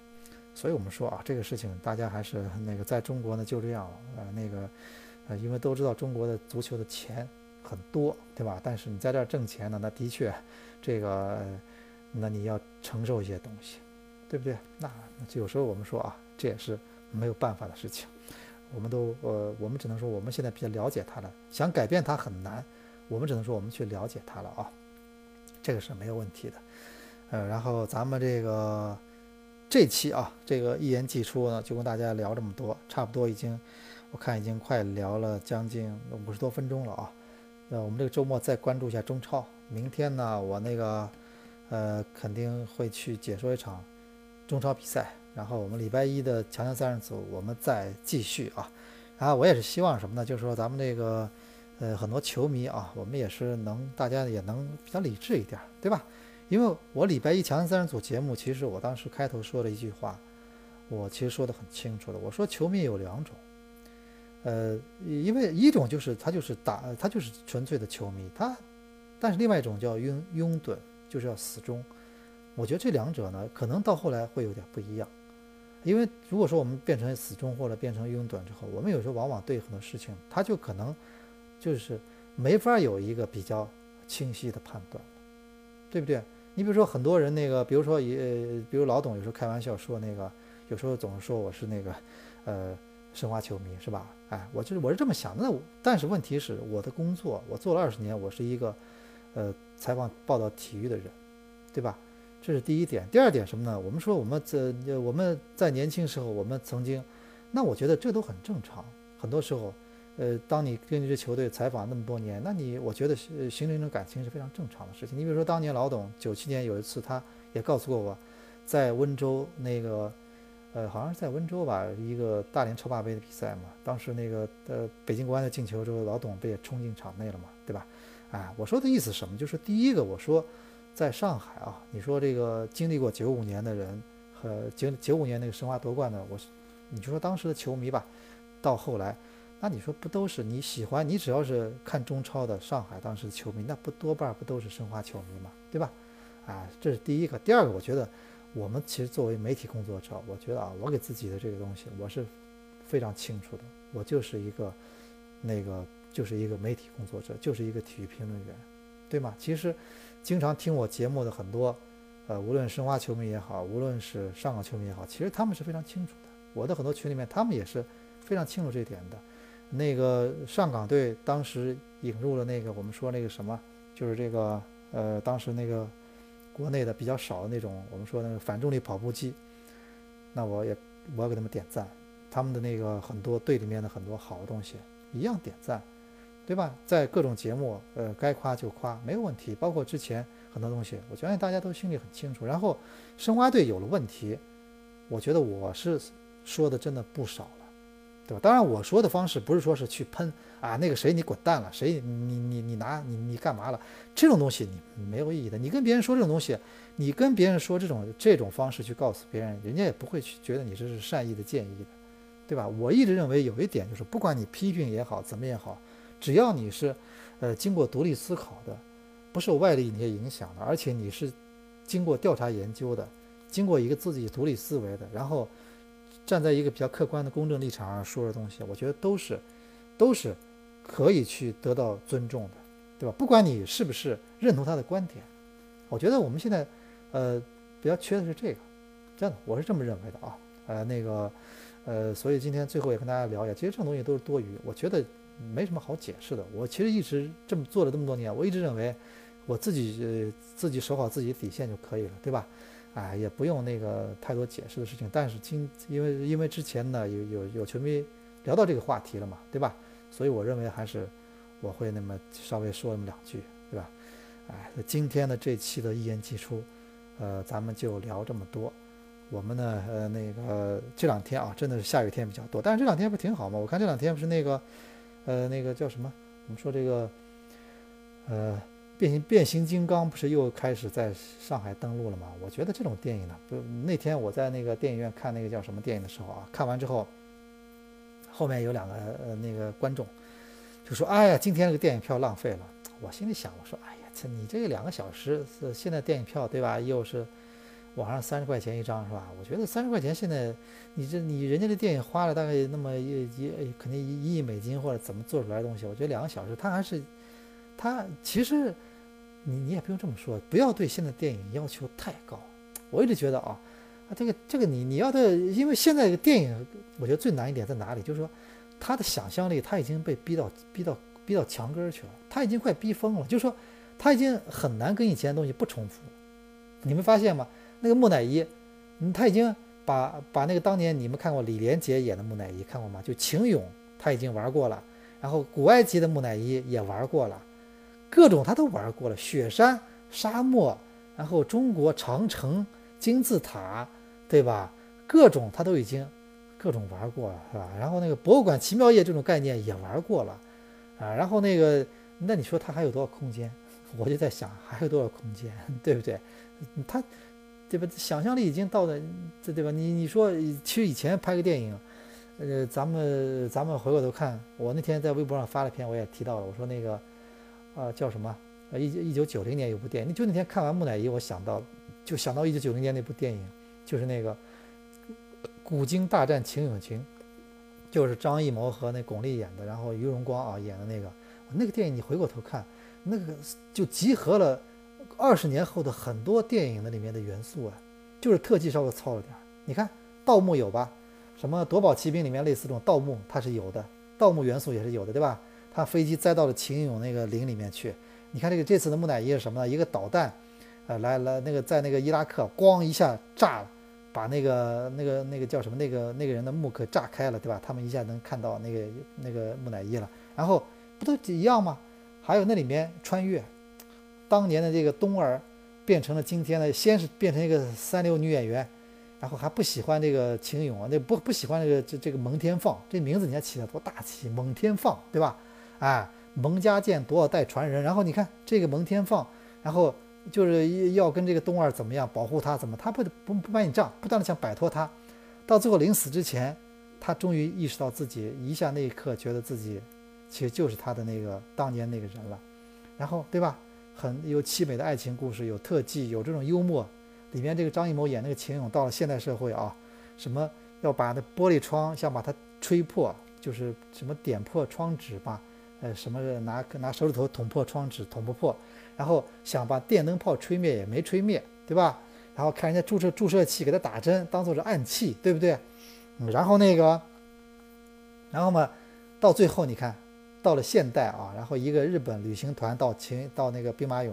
所以我们说啊，这个事情大家还是那个在中国呢就这样了。呃，那个呃，因为都知道中国的足球的钱很多，对吧？但是你在这儿挣钱呢，那的确这个，那你要承受一些东西，对不对？那有时候我们说啊，这也是没有办法的事情。我们都呃，我们只能说我们现在比较了解他了，想改变他很难。我们只能说我们去了解他了啊。这个是没有问题的，呃，然后咱们这个这期啊，这个一言既出呢，就跟大家聊这么多，差不多已经，我看已经快聊了将近五十多分钟了啊。那我们这个周末再关注一下中超，明天呢，我那个呃肯定会去解说一场中超比赛，然后我们礼拜一的强强三人组我们再继续啊。然后我也是希望什么呢？就是说咱们这个。呃，很多球迷啊，我们也是能，大家也能比较理智一点，对吧？因为我礼拜一强三人组节目，其实我当时开头说了一句话，我其实说的很清楚的，我说球迷有两种，呃，因为一种就是他就是打，他就是纯粹的球迷，他，但是另外一种叫拥拥趸，就是要死忠。我觉得这两者呢，可能到后来会有点不一样，因为如果说我们变成死忠或者变成拥趸之后，我们有时候往往对很多事情，他就可能。就是没法有一个比较清晰的判断，对不对？你比如说很多人那个，比如说也，比如老董有时候开玩笑说那个，有时候总是说我是那个，呃，申花球迷是吧？哎，我就是我是这么想的。那但是问题是我的工作，我做了二十年，我是一个，呃，采访报道体育的人，对吧？这是第一点。第二点什么呢？我们说我们在我们在年轻时候，我们曾经，那我觉得这都很正常。很多时候。呃，当你跟这支球队采访那么多年，那你我觉得形成一种感情是非常正常的事情。你比如说，当年老董九七年有一次，他也告诉过我，在温州那个，呃，好像是在温州吧，一个大连超霸杯的比赛嘛。当时那个呃，北京国安的进球之后，老董不也冲进场内了嘛，对吧？哎，我说的意思什么？就是第一个，我说在上海啊，你说这个经历过九五年的人和九九五年那个申花夺冠的，我你就说当时的球迷吧，到后来。那你说不都是你喜欢？你只要是看中超的上海当时的球迷，那不多半不都是申花球迷嘛？对吧？啊，这是第一个。第二个，我觉得我们其实作为媒体工作者，我觉得啊，我给自己的这个东西，我是非常清楚的。我就是一个那个，就是一个媒体工作者，就是一个体育评论员，对吗？其实经常听我节目的很多，呃，无论申花球迷也好，无论是上港球迷也好，其实他们是非常清楚的。我的很多群里面，他们也是非常清楚这一点的。那个上港队当时引入了那个我们说那个什么，就是这个呃，当时那个国内的比较少的那种我们说那个反重力跑步机，那我也我要给他们点赞，他们的那个很多队里面的很多好的东西一样点赞，对吧？在各种节目，呃，该夸就夸，没有问题。包括之前很多东西，我相信大家都心里很清楚。然后申花队有了问题，我觉得我是说的真的不少。对？当然，我说的方式不是说是去喷啊，那个谁你滚蛋了，谁你你你拿你你干嘛了？这种东西你没有意义的。你跟别人说这种东西，你跟别人说这种这种方式去告诉别人，人家也不会去觉得你这是善意的建议的，对吧？我一直认为有一点就是，不管你批评也好，怎么也好，只要你是呃经过独立思考的，不受外力那些影响的，而且你是经过调查研究的，经过一个自己独立思维的，然后。站在一个比较客观的公正立场上说的东西，我觉得都是，都是可以去得到尊重的，对吧？不管你是不是认同他的观点，我觉得我们现在，呃，比较缺的是这个，真的，我是这么认为的啊。呃，那个，呃，所以今天最后也跟大家聊一下，其实这种东西都是多余，我觉得没什么好解释的。我其实一直这么做了这么多年，我一直认为我自己呃自己守好自己底线就可以了，对吧？哎，也不用那个太多解释的事情。但是今因为因为之前呢有有有球迷聊到这个话题了嘛，对吧？所以我认为还是我会那么稍微说那么两句，对吧？哎，今天的这期的一言既出，呃，咱们就聊这么多。我们呢，呃，那个这两天啊，真的是下雨天比较多，但是这两天不挺好吗？我看这两天不是那个，呃，那个叫什么？我们说这个，呃。变形变形金刚不是又开始在上海登陆了吗？我觉得这种电影呢，不，那天我在那个电影院看那个叫什么电影的时候啊，看完之后，后面有两个呃那个观众就说：“哎呀，今天这个电影票浪费了。”我心里想，我说：“哎呀，这你这两个小时是现在电影票对吧？又是网上三十块钱一张是吧？我觉得三十块钱现在你这你人家的电影花了大概那么一一肯定一亿美金或者怎么做出来的东西，我觉得两个小时他还是他其实。你你也不用这么说，不要对现在电影要求太高。我一直觉得啊，啊这个这个你你要的，因为现在这个电影，我觉得最难一点在哪里？就是说，他的想象力他已经被逼到逼到逼到墙根去了，他已经快逼疯了。就是说，他已经很难跟以前的东西不重复。你们发现吗？那个木乃伊，他已经把把那个当年你们看过李连杰演的木乃伊看过吗？就秦俑他已经玩过了，然后古埃及的木乃伊也玩过了。各种他都玩过了，雪山、沙漠，然后中国长城、金字塔，对吧？各种他都已经各种玩过了，是吧？然后那个博物馆奇妙夜这种概念也玩过了，啊，然后那个那你说他还有多少空间？我就在想还有多少空间，对不对？他对吧？想象力已经到了这，对吧？你你说其实以前拍个电影，呃，咱们咱们回过头看，我那天在微博上发了篇，我也提到了，我说那个。啊，叫什么？呃，一一九九零年有部电影，就那天看完木乃伊，我想到，就想到一九九零年那部电影，就是那个《古今大战秦俑情》，就是张艺谋和那巩俐演的，然后于荣光啊演的那个。那个电影你回过头看，那个就集合了二十年后的很多电影的里面的元素啊，就是特技稍微糙了点儿。你看盗墓有吧？什么夺宝奇兵里面类似这种盗墓，它是有的，盗墓元素也是有的，对吧？他飞机栽到了秦俑那个陵里面去，你看这个这次的木乃伊是什么呢？一个导弹，呃，来来那个在那个伊拉克咣一下炸了，把那个那个那个叫什么那个那个人的墓可炸开了，对吧？他们一下能看到那个那个木乃伊了。然后不都一样吗？还有那里面穿越，当年的这个冬儿变成了今天的，先是变成一个三流女演员，然后还不喜欢这个秦俑啊，那不不喜欢这个这这个蒙天放，这名字你看起的多大气，蒙天放，对吧？哎，蒙家剑多少代传人？然后你看这个蒙天放，然后就是要跟这个东二怎么样保护他？怎么他不不不把你账，不断的想摆脱他，到最后临死之前，他终于意识到自己一下那一刻觉得自己其实就是他的那个当年那个人了。然后对吧？很有凄美的爱情故事，有特技，有这种幽默。里面这个张艺谋演那个秦俑到了现代社会啊，什么要把那玻璃窗想把它吹破，就是什么点破窗纸吧。呃，什么拿拿手指头捅破窗纸捅不破，然后想把电灯泡吹灭也没吹灭，对吧？然后看人家注射注射器给他打针，当做是暗器，对不对？嗯，然后那个，然后嘛，到最后你看，到了现代啊，然后一个日本旅行团到秦到那个兵马俑，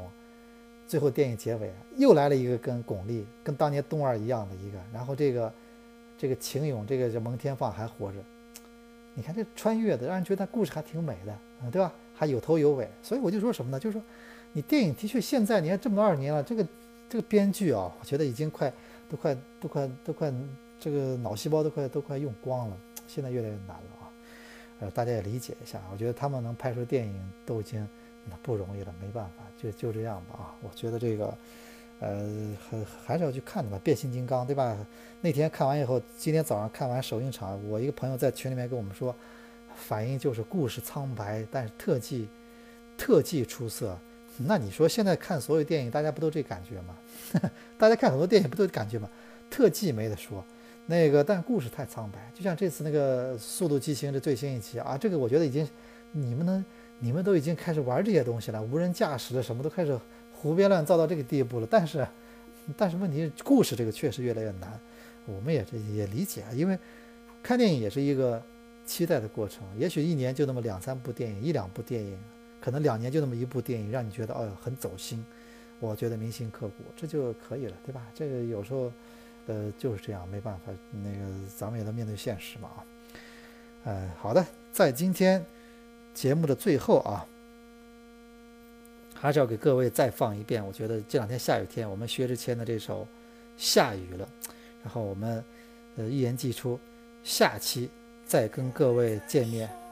最后电影结尾又来了一个跟巩俐跟当年冬儿一样的一个，然后这个这个秦勇，这个叫蒙天放还活着。你看这穿越的，让人觉得故事还挺美的，嗯，对吧？还有头有尾。所以我就说什么呢？就是说，你电影的确现在你看这么多二年了，这个这个编剧啊，我觉得已经快都快都快都快这个脑细胞都快都快用光了，现在越来越难了啊。呃，大家也理解一下，我觉得他们能拍出电影都已经那不容易了，没办法，就就这样吧啊。我觉得这个。呃，还还是要去看的吧，变形金刚，对吧？那天看完以后，今天早上看完首映场，我一个朋友在群里面跟我们说，反应就是故事苍白，但是特技特技出色。那你说现在看所有电影，大家不都这感觉吗？大家看很多电影不都这感觉吗？特技没得说，那个但故事太苍白。就像这次那个《速度激情》的最新一期啊，这个我觉得已经你们能，你们都已经开始玩这些东西了，无人驾驶的什么都开始。胡编乱造到这个地步了，但是，但是问题，故事这个确实越来越难，我们也这也理解啊，因为看电影也是一个期待的过程，也许一年就那么两三部电影，一两部电影，可能两年就那么一部电影，让你觉得哦很走心，我觉得铭心刻骨，这就可以了，对吧？这个有时候，呃，就是这样，没办法，那个咱们也得面对现实嘛啊，呃，好的，在今天节目的最后啊。还是要给各位再放一遍。我觉得这两天下雨天，我们薛之谦的这首《下雨了》，然后我们呃一言既出，下期再跟各位见面。